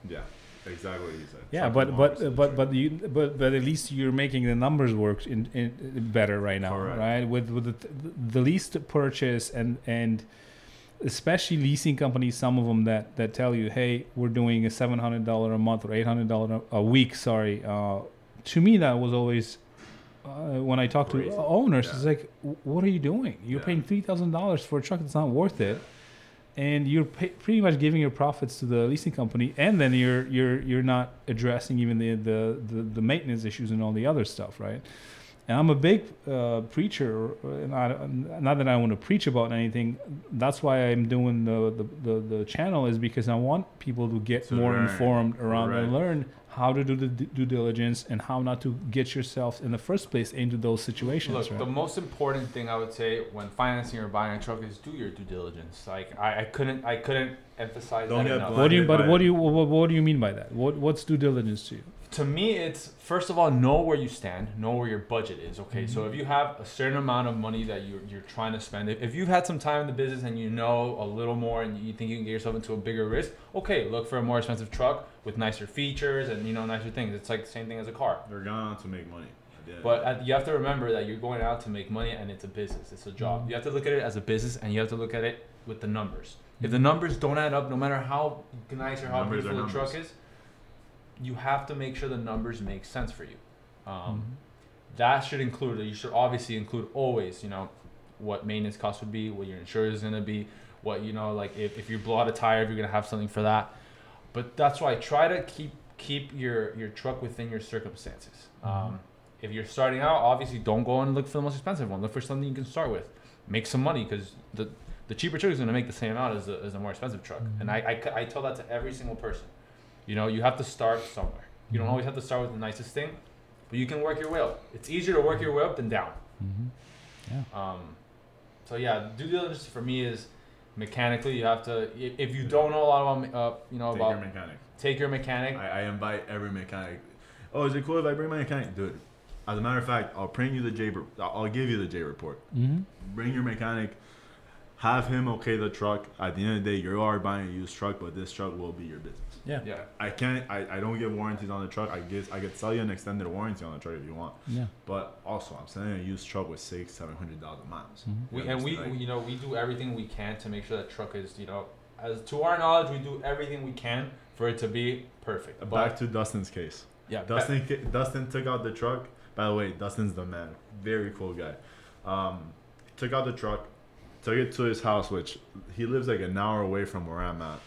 Yeah, exactly what you said. Yeah, Truck but is but obviously but true. but you but but at least you're making the numbers work in, in better right now, Correct. right? With with the, the lease purchase and and especially leasing companies, some of them that that tell you, hey, we're doing a seven hundred dollar a month or eight hundred dollar a week. Sorry, uh, to me that was always. Uh, when I talk to owners, Yeah. it's like, what are you doing? You're Yeah. paying three thousand dollars for a truck that's not worth it and you're pay, pretty much giving your profits to the leasing company, and then you're you're you're not addressing even the the, the, the maintenance issues and all the other stuff, right? And I'm a big uh, preacher, and I, not that I want to preach about anything. That's why I'm doing the, the, the, the channel is because I want people to get more learn. informed around and learn how to do the d- due diligence and how not to get yourself in the first place into those situations. Look, right? the most important thing I would say when financing or buying a truck is do your due diligence. Like I, I couldn't I couldn't emphasize Don't that get enough. what do you? But what do you? What, what do you mean by that? What What's due diligence to you? To me it's first of all know where you stand know where your budget is okay? So mm-hmm. if you have a certain amount of money that you're, you're trying to spend if, if you've had some time in the business and you know a little more and you think you can get yourself into a bigger risk okay look for a more expensive truck with nicer features and you know nicer things. It's like the same thing as a car. They're going on to make money. end. but at, you have to remember that you're going out to make money and it's a business. It's a job. Mm-hmm. You have to look at it as a business and you have to look at it with the numbers. If the mm-hmm. numbers don't add up no matter how nice or how Numbers beautiful the truck is you have to make sure the numbers make sense for you. Um, Mhm. That should include. You should obviously include always. You know, what maintenance costs would be, what your insurance is gonna be, what you know, like if, if you blow out a tire, if you're gonna have something for that. But that's why try to keep keep your your truck within your circumstances. Um, if you're starting out, obviously don't go and look for the most expensive one. Look for something you can start with. Make some money because the the cheaper truck is going to make the same amount as a, as a more expensive truck. And I I tell that to every single person. You know, you have to start somewhere. You don't always have to start with the nicest thing, but you can work your way up. It's easier to work your way up than down. Mm-hmm. Um, so yeah, due diligence for me is mechanically you have to. If you don't know a lot about uh, you know Take about your mechanic. take your mechanic. I, I invite every mechanic. Oh, is it cool if I bring my mechanic, dude? As a matter of fact, I'll print you the J. re- I'll I'll give you the J report. Mm-hmm. Bring your mechanic. Have him okay the truck. At the end of the day, you are buying a used truck, but this truck will be your business. Yeah. yeah. I can't. I, I don't give warranties on the truck. I guess I could sell you an extended warranty on the truck if you want. Yeah. But also, I'm selling a used truck with six, seven hundred thousand miles. Mhm. We and we, understand? we you know we do everything we can to make sure that truck is you know as to our knowledge we do everything we can for it to be perfect. Back to Dustin's case. yeah, Dustin ca- Dustin took out the truck. By the way, Dustin's the man. Very cool guy. Um, took out the truck, took it to his house, which he lives like an hour away from where I'm at.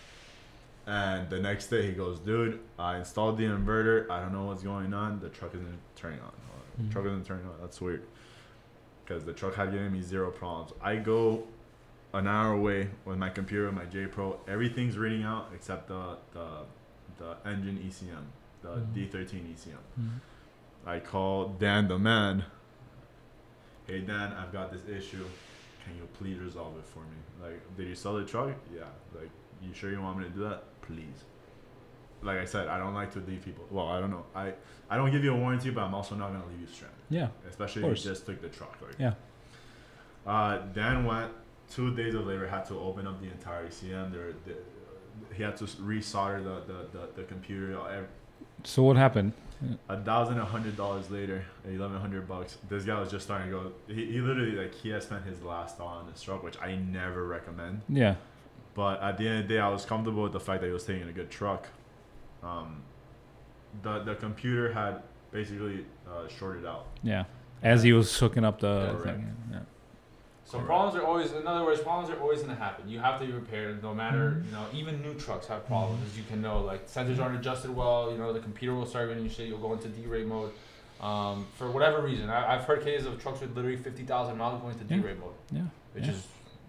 And the next day he goes, dude, I installed the inverter. I don't know what's going on. The truck isn't turning on. The Mhm. truck isn't turning on. That's weird. Because the truck had given me zero problems. I go an hour away with my computer, my J Pro. Everything's reading out except the the, the engine ECM, the Mhm. D13 ECM. Mhm. I call Dan the man. Hey Dan, I've got this issue. Can you please resolve it for me? Like, did you sell the truck? Yeah. Like, you sure you want me to do that? Please. Like I said, I don't like to leave people. Well, I don't know. I I don't give you a warranty, but I'm also not gonna leave you stranded, Yeah. especially if you just took the truck. Like, Yeah. Uh, Dan went two days of labor. Had to open up the entire ECM. There, the, he had to resolder the the, the, the computer. ev- So what happened? a thousand, a hundred dollars later, eleven hundred bucks. This guy was just starting to go. He, he literally like he has spent his last dollar on this truck, which I never recommend. Yeah. But at the end of the day, I was comfortable with the fact that he was taking a good truck. Um, the the computer had basically uh, shorted out. Yeah. As he was hooking up the Yeah, correct. thing. Yeah. So Correct. problems are always, in other words, problems are always going to happen. You have to be prepared, no matter, Mhm. you know, even new trucks have problems, as you can know. Like sensors aren't adjusted well. You know, the computer will start running shit. You'll go into D-rate mode. Um, for whatever reason, I, I've heard cases of trucks with literally fifty thousand miles going to Yeah. D-rate mode, Yeah. which Yeah. is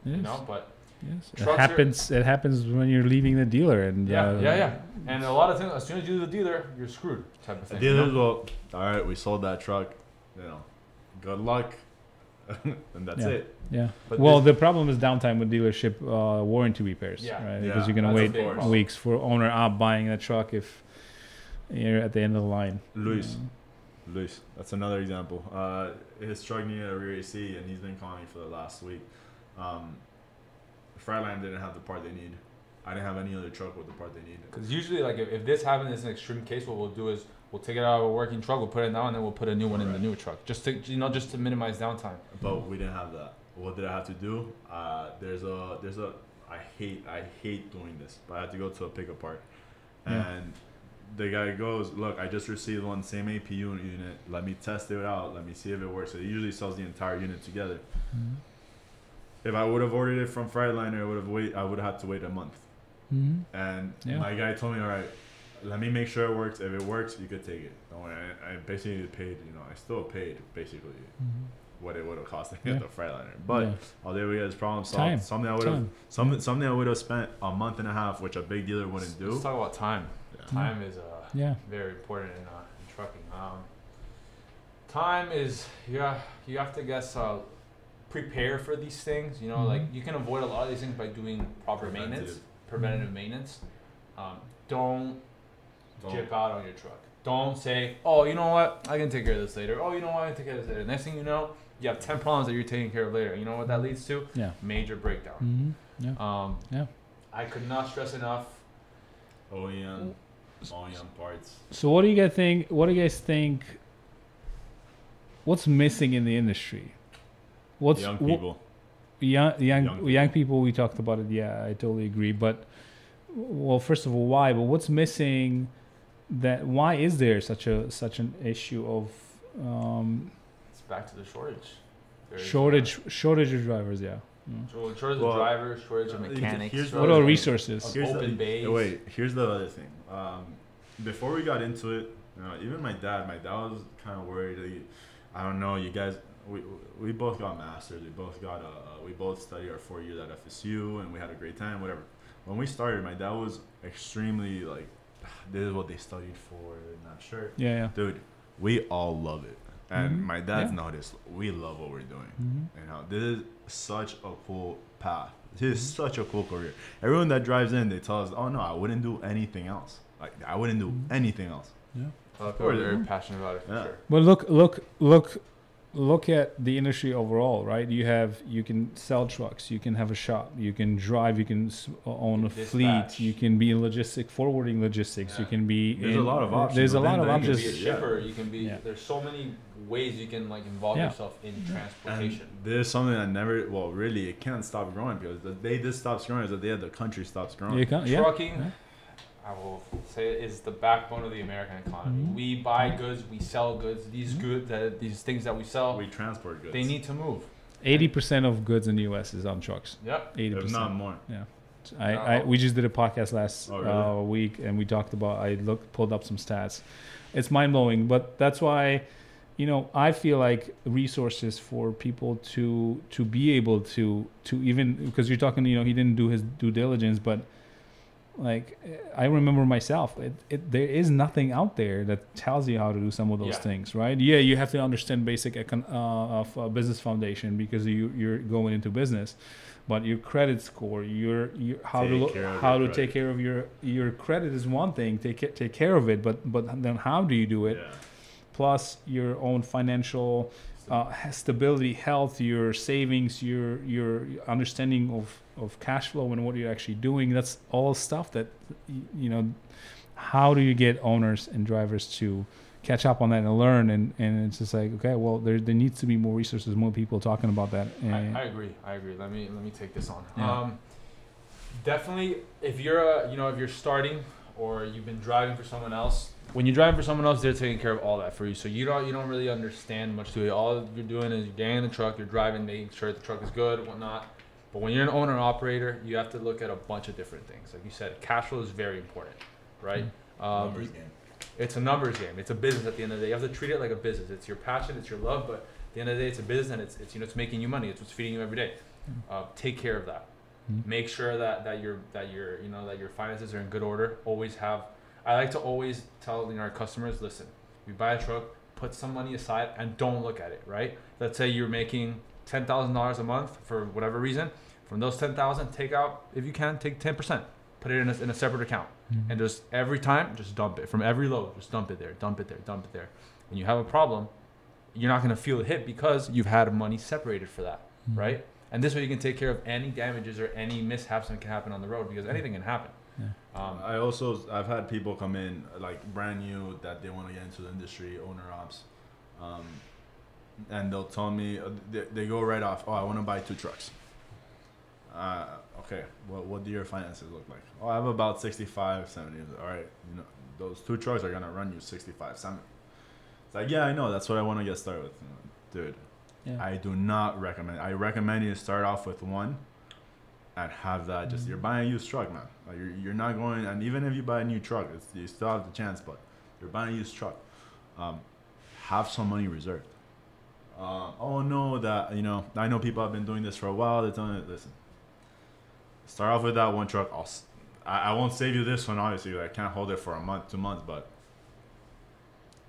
It you is. know, but Yes. It Trucks are- happens. It happens when you're leaving the dealer, and yeah, uh, yeah, yeah. And a lot of things, as soon as you do the dealer, you're screwed, type of The thing. deal you know? well, all right, we sold that truck. You know, good luck, and that's Yeah. it. Yeah. But well, the problem is downtime with dealership uh, warranty repairs, Yeah. right? Yeah, Because you're gonna that's wait weeks for owner up buying the truck if you're at the end of the line. Luis, Uh, Luis, that's another example. Uh, his truck needed a rear AC, and he's been calling me for the last week. Um, Freightliner didn't have the part they need. I didn't have any other truck with the part they need. Because usually, like if, if this happens, it's an extreme case. What we'll do is we'll take it out of a working truck, we'll put it down, and then we'll put a new one in the new truck, just to you know, just to minimize downtime. But we didn't have that. What did I have to do? Uh, there's a there's a I hate I hate doing this, but I had to go to a pickup part, Yeah. and the guy goes, "Look, I just received one same APU unit. Let me test it out. Let me see if it works." So he usually sells the entire unit together. mhm. If I would have ordered it from Freightliner, I would have wait. I would have had to wait a month. Mhm. And Yeah. my guy told me, "All right, let me make sure it works. If it works, you could take it." Don't worry. I, I basically paid. You know, I still paid basically Mhm. what it would have cost to Yeah. get the Freightliner. But Yeah. all day we had this problem solved. Time. Something I would have Time. something something I would have spent a month and a half, which a big dealer wouldn't do. Let's talk about time. Yeah. Time is uh, Yeah. very important in, uh, in trucking. Um, time is yeah, you have to guess uh, prepare for these things. You know, like Mhm. you can avoid a lot of these things by doing proper maintenance, Preventative. preventative Mhm. maintenance. Um, don't Don't- chip out on your truck. Don't say, oh, you know what, I can take care of this later. Oh, you know what, I can take care of this later. Next thing you know, you have ten problems that you're taking care of later. You know what that leads to? Yeah. Major breakdown. Mhm. Yeah. Um, Yeah. I could not stress enough. OEM, OEM parts. So what do you guys think? What do you guys think? What's missing in the industry? What's young wh- people. young young Young young, people. people we talked about it yeah i totally agree but well first of all why but what's missing that why is there such a such an issue of um, It's back to the shortage. There's, uh, shortage shortage of drivers yeah Mm. So shortage Well, of drivers, shortage of uh, mechanics. here's what the- about resources of Here's open the, bays. Wait, here's the other thing. Um, before we got into it, you know, even my dad, my dad was kind of worried. That he, I don't know, you guys. We, we both got masters. We both got uh, uh, we both studied our four years at FSU, and we had a great time. Whatever. When we started, my dad was extremely like, "This is what they studied for." Not sure, yeah yeah dude. We all love it. and Mhm. my dad's Yeah. noticed we love what we're doing. Mhm. You know, this is such a cool path. This is Mm-hmm. such a cool career. Everyone that drives in, they tell us, "Oh no, I wouldn't do anything else. Like I wouldn't do Mhm. anything else." Yeah. A lot of people are very passionate about it for Yeah. sure. But look, look, look, look at the industry overall, right? You have, you can sell trucks, you can have a shop, you can drive, you can s- uh, own a fleet, you can be in logistic, forwarding logistics, you can be. There's a lot of uh, options There's a lot of the You can be a shipper. You can be. Yeah. There's so many ways you can like involve Yeah. yourself in And transportation. there's something that never, well, really, it can't stop growing because the day this stops growing is the day the country stops growing. You can, yeah. Trucking, yeah. I will say, is the backbone of the American economy. Mhm. We buy goods, we sell goods. These Mhm. goods, that these things that we sell, We transport goods. they need to move. Eighty percent of goods in the U.S. is on trucks. Yep. Eighty if not percent. more. I, I we just did a podcast last Oh, really? uh, week and we talked about. I looked pulled up some stats. It's mind blowing, but that's why, you know, I feel like resources for people to to be able to to even because you're talking, you know, he didn't do his due diligence, but like I remember myself, it, it there is nothing out there that tells you how to do some of those Yeah. things, right? Yeah, you have to understand basic econ- uh, of uh, business foundation because you you're going into business, but your credit score, your, your how to Take care of how to your take credit. care of your your credit is one thing. Take take care of it, but but then how do you do it? Yeah. Plus your own financial uh, stability, health, your savings, your your understanding of, of cash flow and what you're actually doing. That's all stuff that you know. How do you get owners and drivers to catch up on that and learn? And, and it's just like okay, well, there there needs to be more resources, more people talking about that. I, I agree. I agree. Let me let me take this on. Yeah. Um, definitely, if you're a, you know if you're starting or you've been driving for someone else, when you're driving for someone else, they're taking care of all that for you. So you don't you don't really understand much to it. All you're doing is you're getting in the truck, you're driving, making sure the truck is good, whatnot. But when you're an owner operator, you have to look at a bunch of different things. Like you said, cash flow is very important, right? Um, Numbers game. it's a numbers game. It's a business at the end of the day. You have to treat it like a business. It's your passion, it's your love, but at the end of the day, it's a business and it's, it's you know it's making you money. It's what's feeding you every day. Uh, take care of that. Mhm. Make sure that that your that your you know that your finances are in good order. Always have. I like to always tell you know, our customers, listen, you buy a truck, put some money aside and don't look at it. Right? Let's say you're making ten thousand dollars a month for whatever reason. From those ten thousand, take out if you can, take ten percent. Put it in a, in a separate account Mhm. and just every time just dump it from every load just dump it there dump it there dump it there when you have a problem you're not going to feel the hit because you've had money separated for that Mhm. right and this way you can take care of any damages or any mishaps that can happen on the road because anything can happen um, I also I've had people come in like brand new that they want to get into the industry, owner ops, um, and they'll tell me uh, they, they go right off. Oh, I want to buy two trucks. Uh, okay, what what do your finances look like? Oh, I have about 65, 70. All right, you know those two trucks are gonna run you 65, 70. It's like yeah, I know. That's what I want to get started with, You know, dude. Yeah. I do not recommend. I recommend you start off with one, and have that. Just you're buying a used truck, man. Like you're, you're not going. And even if you buy a new truck, it's, you still have the chance. But you're buying a used truck. Um, have some money reserved. Uh, oh no, that you know. I know people have been doing this for a while. They're telling you, listen. Start off with that one truck. I'll, I, I won't save you this one. Obviously, I can't hold it for a month, two months. But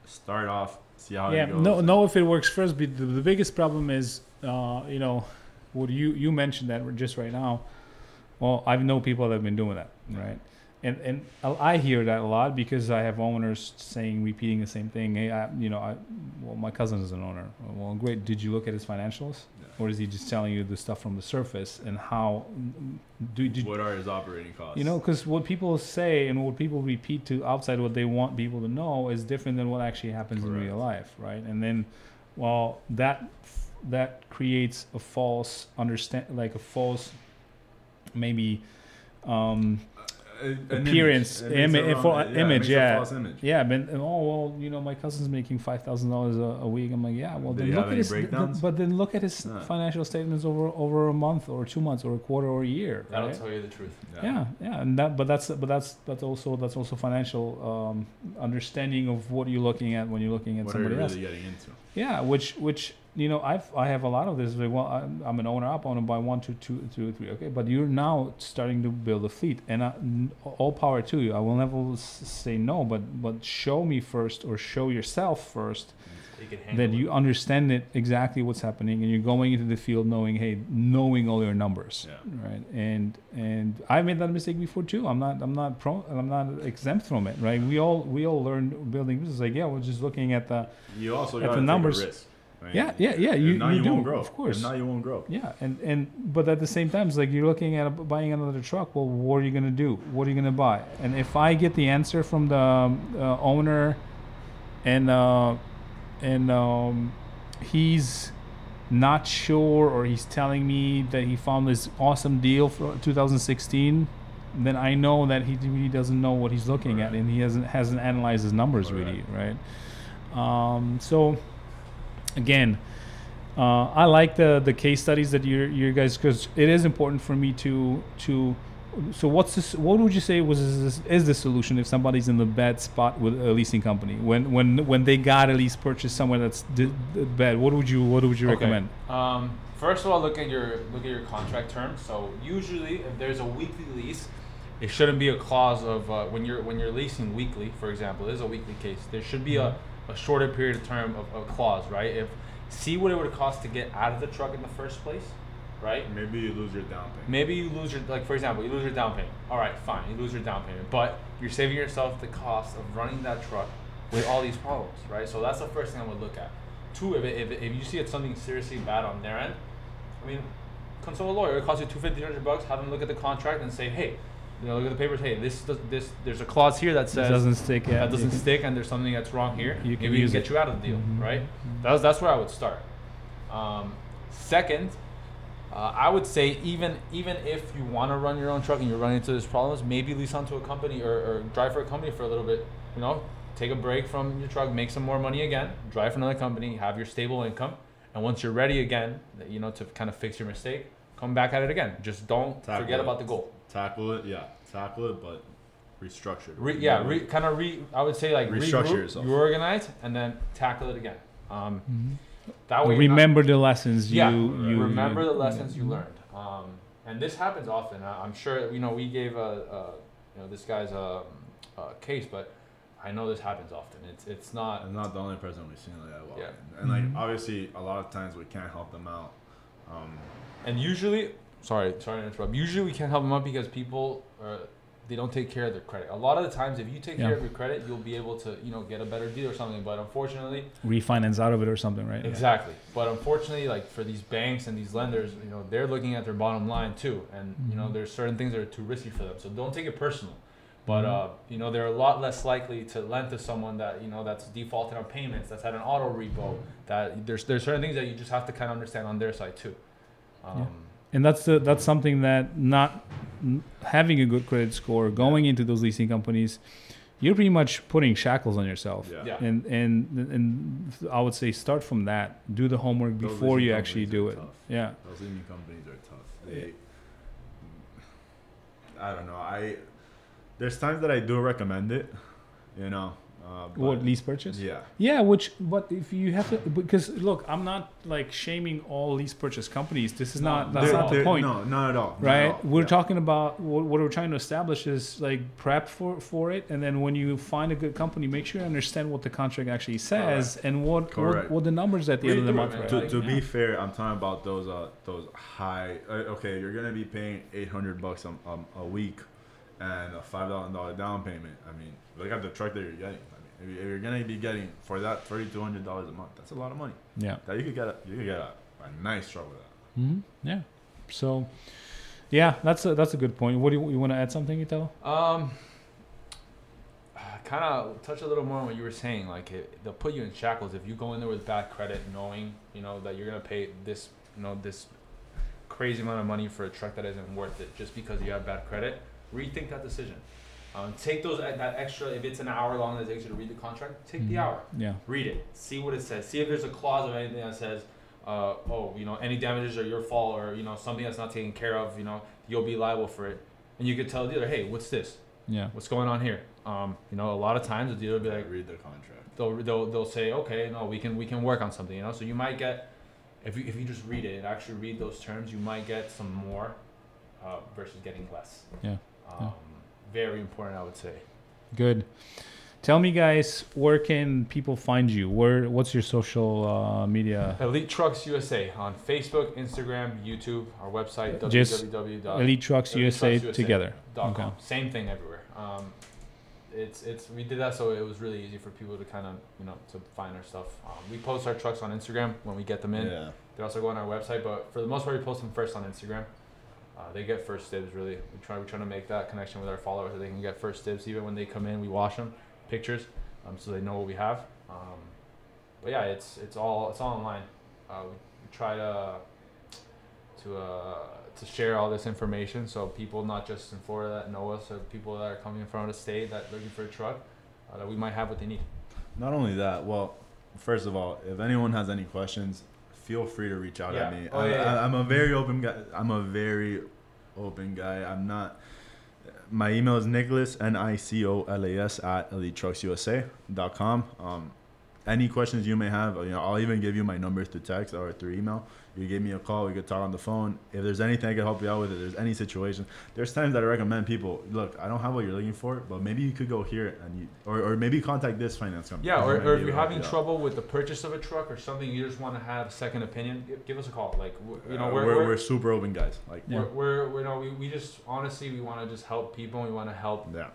start off. See how yeah it goes. no know if it works first but the, the biggest problem is uh, you know what you you mentioned that just right now well I've know people that have been doing that right and and I hear that a lot because I have owners saying repeating the same thing. Hey, I, you know, I, well, my cousin is an owner. Well, great. Did you look at his financials, Yeah. or is he just telling you the stuff from the surface and how do, do What are his operating costs? you know, because what people say and what people repeat to outside what they want people to know is different than what actually happens in real life, right? And then, well, that that creates a false understand, like a false, maybe, um, An appearance, image. It makes for- yeah, image, makes a yeah. false image. yeah, but oh well, you know, my cousin's making five thousand dollars a week. I'm like, yeah, well, Did then look at his, th- but then look at his No. financial statements over over a month or two months or a quarter or a year. that'll right? tell you the truth yeah yeah and that but that's but that's that's also that's also financial um, understanding of what you're looking at when you're looking at What are you somebody really else getting into? yeah which which you know i've i have a lot of this like well i'm, I'm an owner up owner by one two two two three okay but you're now starting to build a fleet and I, all power to you i will never say no but but show me first or show yourself first You that it. you understand it exactly what's happening and you're going into the field knowing hey knowing all your numbers Yeah. right and and i made that mistake before too i'm not i'm not pro i'm not exempt from it right we all we all learn building business like yeah we're just looking at the You also At got the to numbers-. Right? Yeah, yeah, yeah, If you- not, you you, do, won't grow. of course. If not, you won't grow. yeah and and but at the same time it's like you're looking at buying another truck well what are you going to do what are you going to buy and if i get the answer from the uh, owner and uh and um he's not sure or he's telling me that he found this awesome deal for 2016 then i know that he really doesn't know what he's looking at and he hasn't hasn't analyzed his numbers really right um so again uh, I like the the case studies that you you guys because it is important for me to to. So what's this? What would you say was is, is the solution if somebody's in the bad spot with a leasing company when when when they got a lease purchase somewhere that's d- d- bad? What would you what would you Okay. recommend? Um, first of all, look at your look at your contract terms. So usually, if there's a weekly lease, it shouldn't be a clause of uh, when you're when you're leasing weekly. For example, this is a weekly case. There should be a, a shorter period of term of a clause, right? If see what it would cost to get out of the truck in the first place, right? Maybe you lose your down payment. Maybe you lose your like for example, you lose your down payment. All right, fine, you lose your down payment, but you're saving yourself the cost of running that truck with all these problems, right? So that's the first thing I would look at. Two, if, it, if, it- if you see it's something seriously bad on their end, I mean, consult a lawyer. It costs you two fifty, hundred bucks. Have them look at the contract and say, hey, you know, look at the papers. Hey, this does, this there's a clause here that It says doesn't stick. Yeah, that doesn't stick and there's something that's wrong here, You can maybe we can get it. you out of the deal, Mhm. right? That's that's where I would start. Um, second, uh, I would say even even if you want to run your own truck and you're running into these problems, maybe lease onto a company or, or drive for a company for a little bit. You know, take a break from your truck, make some more money again, drive for another company, have your stable income, and once you're ready again, you know, to kind of fix your mistake, come back at it again. Just don't Tackle forget it. about the goal. Tackle it, yeah. Tackle it, but restructure it. Re, yeah, re, kind of re. I would say like Restructure regroup, yourself. reorganize, and then tackle it again. Um, Mhm. that way, you're not- Remember the lessons yeah, you you remember you- the lessons you learned. Um, and this happens often. I, I'm sure you know we gave a, a you know this guy's a, a case, but I know this happens often. It's it's not. I'm not the only person we've seen like that. walk Yeah. in. And like Mhm. obviously, a lot of times we can't help them out. Um, And usually, sorry, sorry to interrupt. Usually we can't help them out because people are they don't take care of their credit. A lot of the times, if you take Yeah. care of your credit, you'll be able to you know get a better deal or something. But unfortunately, refinance out of it or something, right? Exactly. But unfortunately, like for these banks and these lenders, you know, they're looking at their bottom line too, and you know, Mhm. there's certain things that are too risky for them. So don't take it personal. But Mhm. uh, you know, they're a lot less likely to lend to someone that you know that's defaulted on payments, that's had an auto repo. That there's there's certain things that you just have to kind of understand on their side too. Um, and that's the, that's something that not having a good credit score going into those leasing companies you're pretty much putting shackles on yourself yeah. Yeah. and and and i would say start from that do the homework Those before you actually do it tough. yeah Those leasing companies are tough. They, I don't know. I there's times that I do recommend it. You know. Uh, what lease purchase Yeah. yeah which but if you have to because look i'm not like shaming all lease purchase companies this is No, not that's not the point No, not at all. Right? at all. we're Yeah. talking about what, what we're trying to establish is like prep for for it and then when you find a good company make sure you understand what the contract actually says and what, what what the numbers at the end of the month right? To, to Like, be fair, I'm talking about those uh those high. Uh, okay, you're gonna be paying 800 bucks a, um, a week, and a five thousand dollar down payment. I mean, look at the truck that you're getting. I mean, if you- if you're gonna be getting for that 3,200 dollars a month, that's a lot of money. yeah That you could get a you could get a, a nice truck with that. hmm yeah so yeah that's a that's a good point what do you, you want to add something Italo? Um, kind of touch a little more on what you were saying. Like it, they'll put you in shackles if you go in there with bad credit, knowing you know that you're gonna pay this, you know, this crazy amount of money for a truck that isn't worth it just because you have bad credit. Rethink that decision. Um, take those that extra. If it's an hour long that it takes you to read the contract, take the Mhm. hour yeah read it, see what it says, see if there's a clause of anything that says, uh, oh, you know, any damages are your fault, or you know, something that's not taken care of, you know, you'll be liable for it. And you could tell the dealer, hey, what's this? yeah What's going on here? Um, you know, a lot of times the dealer will be like, read the contract. they'll, they'll they'll say, okay, no, we can we can work on something, you know. So you might get, if you if you just read it and actually read those terms, you might get some more, uh, versus getting less. Yeah, Um, Very important, I would say. good Tell me, guys, where can people find you? Where? What's your social uh, media? Elite Trucks USA on Facebook, Instagram, YouTube, our website Just www. Elite Trucks Elite USA Trucks USA. together. Okay. Same thing everywhere. Um, it's it's we did that so it was really easy for people to kind of you know to find our stuff. Um, we post our trucks on Instagram when we get them in. Yeah. They also go on our website, but for the most part, we post them first on Instagram. Uh, they get first dibs. Really, we try We're trying to make that connection with our followers so they can get first dibs even when they come in. We wash them pictures, um, so they know what we have. Um, but yeah, it's it's all it's all online. Uh, we, we try to to uh, to share all this information so people not just in Florida that know us or people that are coming from the state that looking for a truck uh, that we might have what they need. Not only that, well, first of all, if anyone has any questions, feel free to reach out at me. Oh, I, yeah, yeah. I, I'm a very open guy. I'm a very open guy. I'm not. My email is Nicholas N I C O L A S at elitetrucksusa.com. Um, any questions you may have, you know, I'll even give you my number through text or through email. You give me a call. We could talk on the phone. If there's anything I can help you out with, if there's any situation, there's times that I recommend people. Look, I don't have what you're looking for, but maybe you could go here and you, or, or maybe contact this finance company. Yeah, or, or if you're able to help having you out. trouble with the purchase of a truck or something, you just want to have a second opinion, give, give us a call. Like, w- you know, Uh, we're, we're, we're, we're super open guys. Like, Yeah. we're, we're, we're, you know, we, we just, honestly, we want to just help people. We want to help. yeah,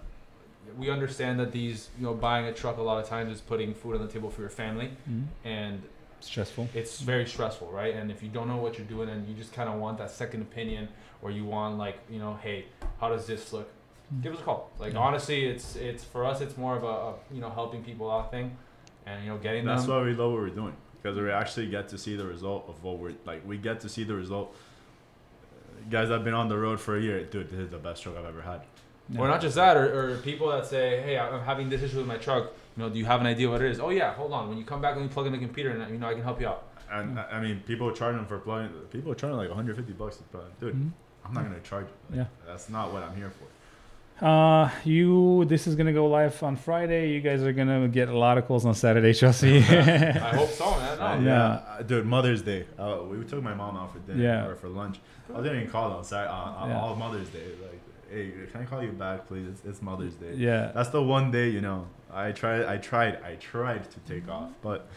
We understand that these, you know, buying a truck a lot of times is putting food on the table for your family. Mhm. And Stressful. it's very stressful, right? And if you don't know what you're doing and you just kind of want that second opinion or you want like, you know, hey, how does this look? Hmm. Give us a call. Like Yeah. honestly, it's it's for us it's more of a, a you know helping people out thing, and you know getting that's them. why we love what we're doing because we actually get to see the result of what we're like. We get to see the result. Guys, I've been on the road for a year. Dude, this is the best truck I've ever had. Or not just that, or, or people that say, hey, I'm having this issue with my truck. You know, do you have an idea what it is? Oh yeah, hold on. When you come back, let me plug in the computer, and you know I can help you out. And I I mean, people are charging for plugging. People are charging like 150 bucks to plug. Dude, Mhm. I'm not gonna charge. you. Yeah. that's not what I'm here for. Uh, you. This is gonna go live on Friday. You guys are gonna get a lot of calls on Saturday. Trust me. I hope so, man. No. Uh, Yeah. yeah, uh, dude. Mother's Day. Uh, we took my mom out for dinner Yeah. or for lunch. I was getting called on Saturday, on, on Yeah. all Mother's Day. Like, hey, can I call you back, please? It's, it's Mother's Day. yeah. That's the one day, you know. I tried. I tried. I tried to take off, but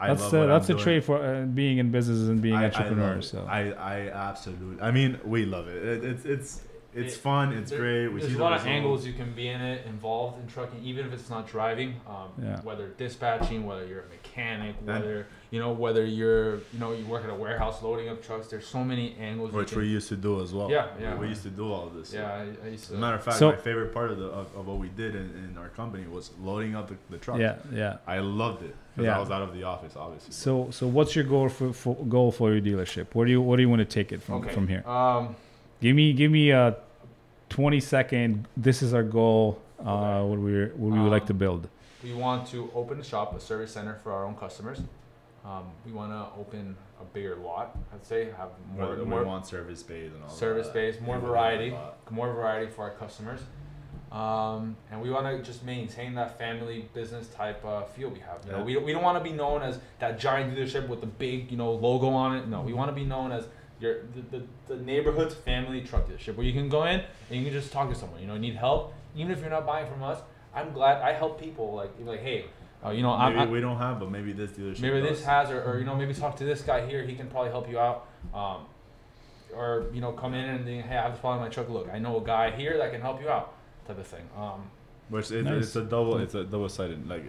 I That's love the, what that's I'm the doing. trait for uh, being in business and being I, entrepreneur. I so I, I absolutely. I mean, we love it. it it's it's it's It- fun. It's There- great. We There's see a the lot of angles you can be in it, involved in trucking, even if it's not driving. Um, Yeah. Whether dispatching, whether you're a mechanic, And- whether you know whether you're you know you work at a warehouse loading up trucks. There's so many angles. you which can, we used to do as well. Yeah, We- yeah. We, used to do all of this. Yeah, I, I used As to. a matter of fact, So- my favorite part of the of, of what we did in, in our company was loading up the, the truck. yeah, yeah. I loved it because Yeah. I was out of the office, obviously. So so what's your goal for, for goal for your dealership? Where do you what do you want to take it from okay. from here? Um, Give me give me a twenty second. This is our goal. Uh, Okay. what we what we would like to Um, build. we want to open a shop, a service center for our own customers. Um, we want to open a bigger lot. I'd say have more Whether more we want service bays and all service that. based, more We variety, more variety for our customers. Um, and we want to just maintain that family business type uh, feel we have. You know, Yeah. we, we don't want to be known as that giant dealership with the big you know logo on it. No, we want to be known as your the, the, the neighborhood's family truck dealership where you can go in and you can just talk to someone. You know, need help, even if you're not buying from us. I'm glad I help people like like hey, uh, you know Maybe I'm we don't have, but maybe this dealership. maybe does. this has or, or you know maybe talk to this guy here he can probably help you out um, or you know come in and think, hey i have this problem with my truck look i know a guy here that can help you out type of thing um, Which is, Nice. it's a double. It's a double sided like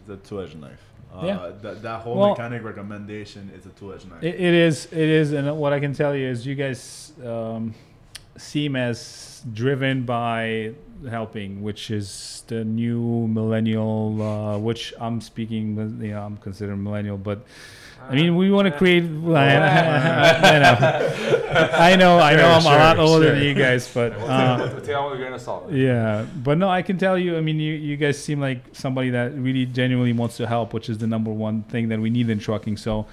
it's a two edged knife. Uh, Yeah. That that whole Well- mechanic recommendation is a two edged knife. It, it is it is, and what I can tell you is you guys um, seem as driven by helping, which is the new millennial. Uh, which I'm speaking, you know, I'm considered millennial, but I mean, we want to create. I know, I know, I know I'm a lot older sure. than you guys, but. Uh, we'll take all the grain of salt yeah, but no, I can tell you. I mean, you, you guys seem like somebody that really genuinely wants to help, which is the number one thing that we need in trucking. So,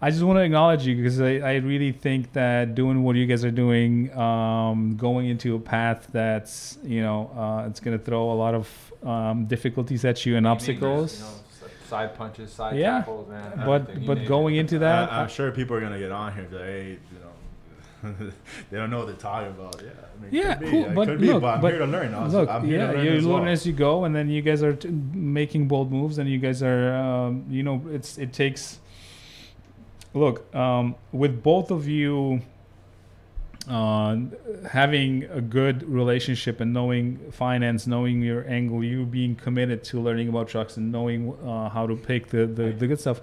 I just want to acknowledge you because I, I really think that doing what you guys are doing, um, going into a path that's you know, uh, it's gonna throw a lot of um, difficulties at you and obstacles. You know, s- side punches side Yeah. tackles man but but going into that, I, am sure people are gonna get on here. and be Like, hey, you know, they don't know what they're talking about. Yeah, I mean, Yeah, could be, cool, it but could be, look, but I'm but here to learn. Also. Look, I'm here yeah, to learn you as learn well. as you go, and then you guys are t- making bold moves, and you guys are, um, you know, it's it takes. Look, um, with both of you uh, having a good relationship and knowing finance, knowing your angle, you being committed to learning about trucks and knowing uh, how to pick the, the, the good stuff.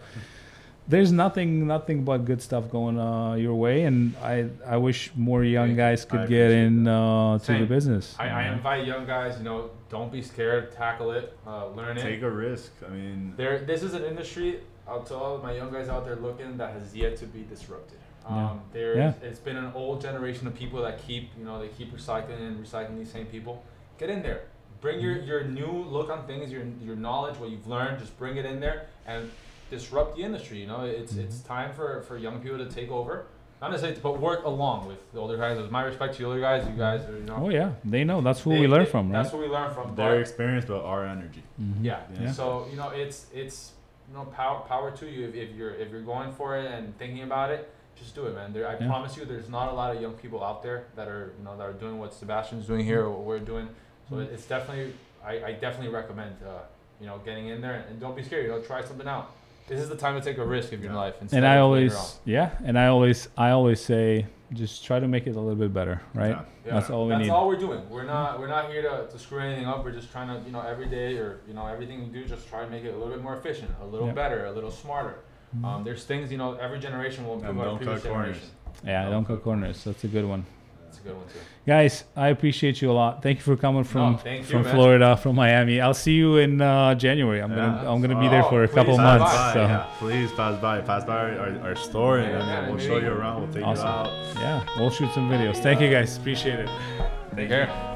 There's nothing, nothing but good stuff going uh, your way, and I, I wish more young guys could get appreciate in uh, to the business. I, I invite young guys, you know, don't be scared, tackle it, uh, learn it. Take a risk. I mean, There, this is an industry. I'll tell all my young guys out there looking that has yet to be disrupted. Yeah. Um, there, Yeah. it's been an old generation of people that keep, you know, they keep recycling and recycling these same people. Get in there, bring your, Mm-hmm. your new look on things, your your knowledge, what you've learned. Just bring it in there and disrupt the industry. You know, it's it's Mm-hmm. time for, for young people to take over. Not necessarily, but work along with the older guys. With my respect to the older guys, you guys are, you know. Oh yeah, they know. That's who they- we learn they- from, right? That's what we learn from. their but- experience, but our energy. Mhm. yeah. Yeah. So you know, it's it's you know power power to you if, if you're if you're going for it and thinking about it. Just do it, man. There, I Yeah. promise you, there's not a lot of young people out there that are you know that are doing what Sebastian's doing here or what we're doing. So Mhm. it's definitely I, I definitely recommend uh, you know getting in there and don't be scared. You know, try something out. This is the time to take a risk of your Yeah. life. And I always, yeah, and I always, I always say, just try to make it a little bit better, right? Yeah. Yeah. That's all we That's need. all we're doing. We're not we're not here to, to screw anything up. We're just trying to you know every day or you know everything we do just try to make it a little bit more efficient, a little better, a little smarter. Mhm. Um, there's things you know every generation will improve And our don't previous cut corners. generation. yeah, no, don't cut cut corners. That's a good one, That's a good one too. guys. I appreciate you a lot. Thank you for coming from thank you, from man. Florida, from Miami. I'll see you in uh, January. I'm Yeah. gonna I'm gonna be there Oh, for a please couple stop months. by, So yeah, please pass by, pass by our, our, our store, and Yeah, then yeah, we'll maybe- show you around. We'll take Awesome. you out. yeah, we'll shoot some videos. Thank you guys. Appreciate it. Take care.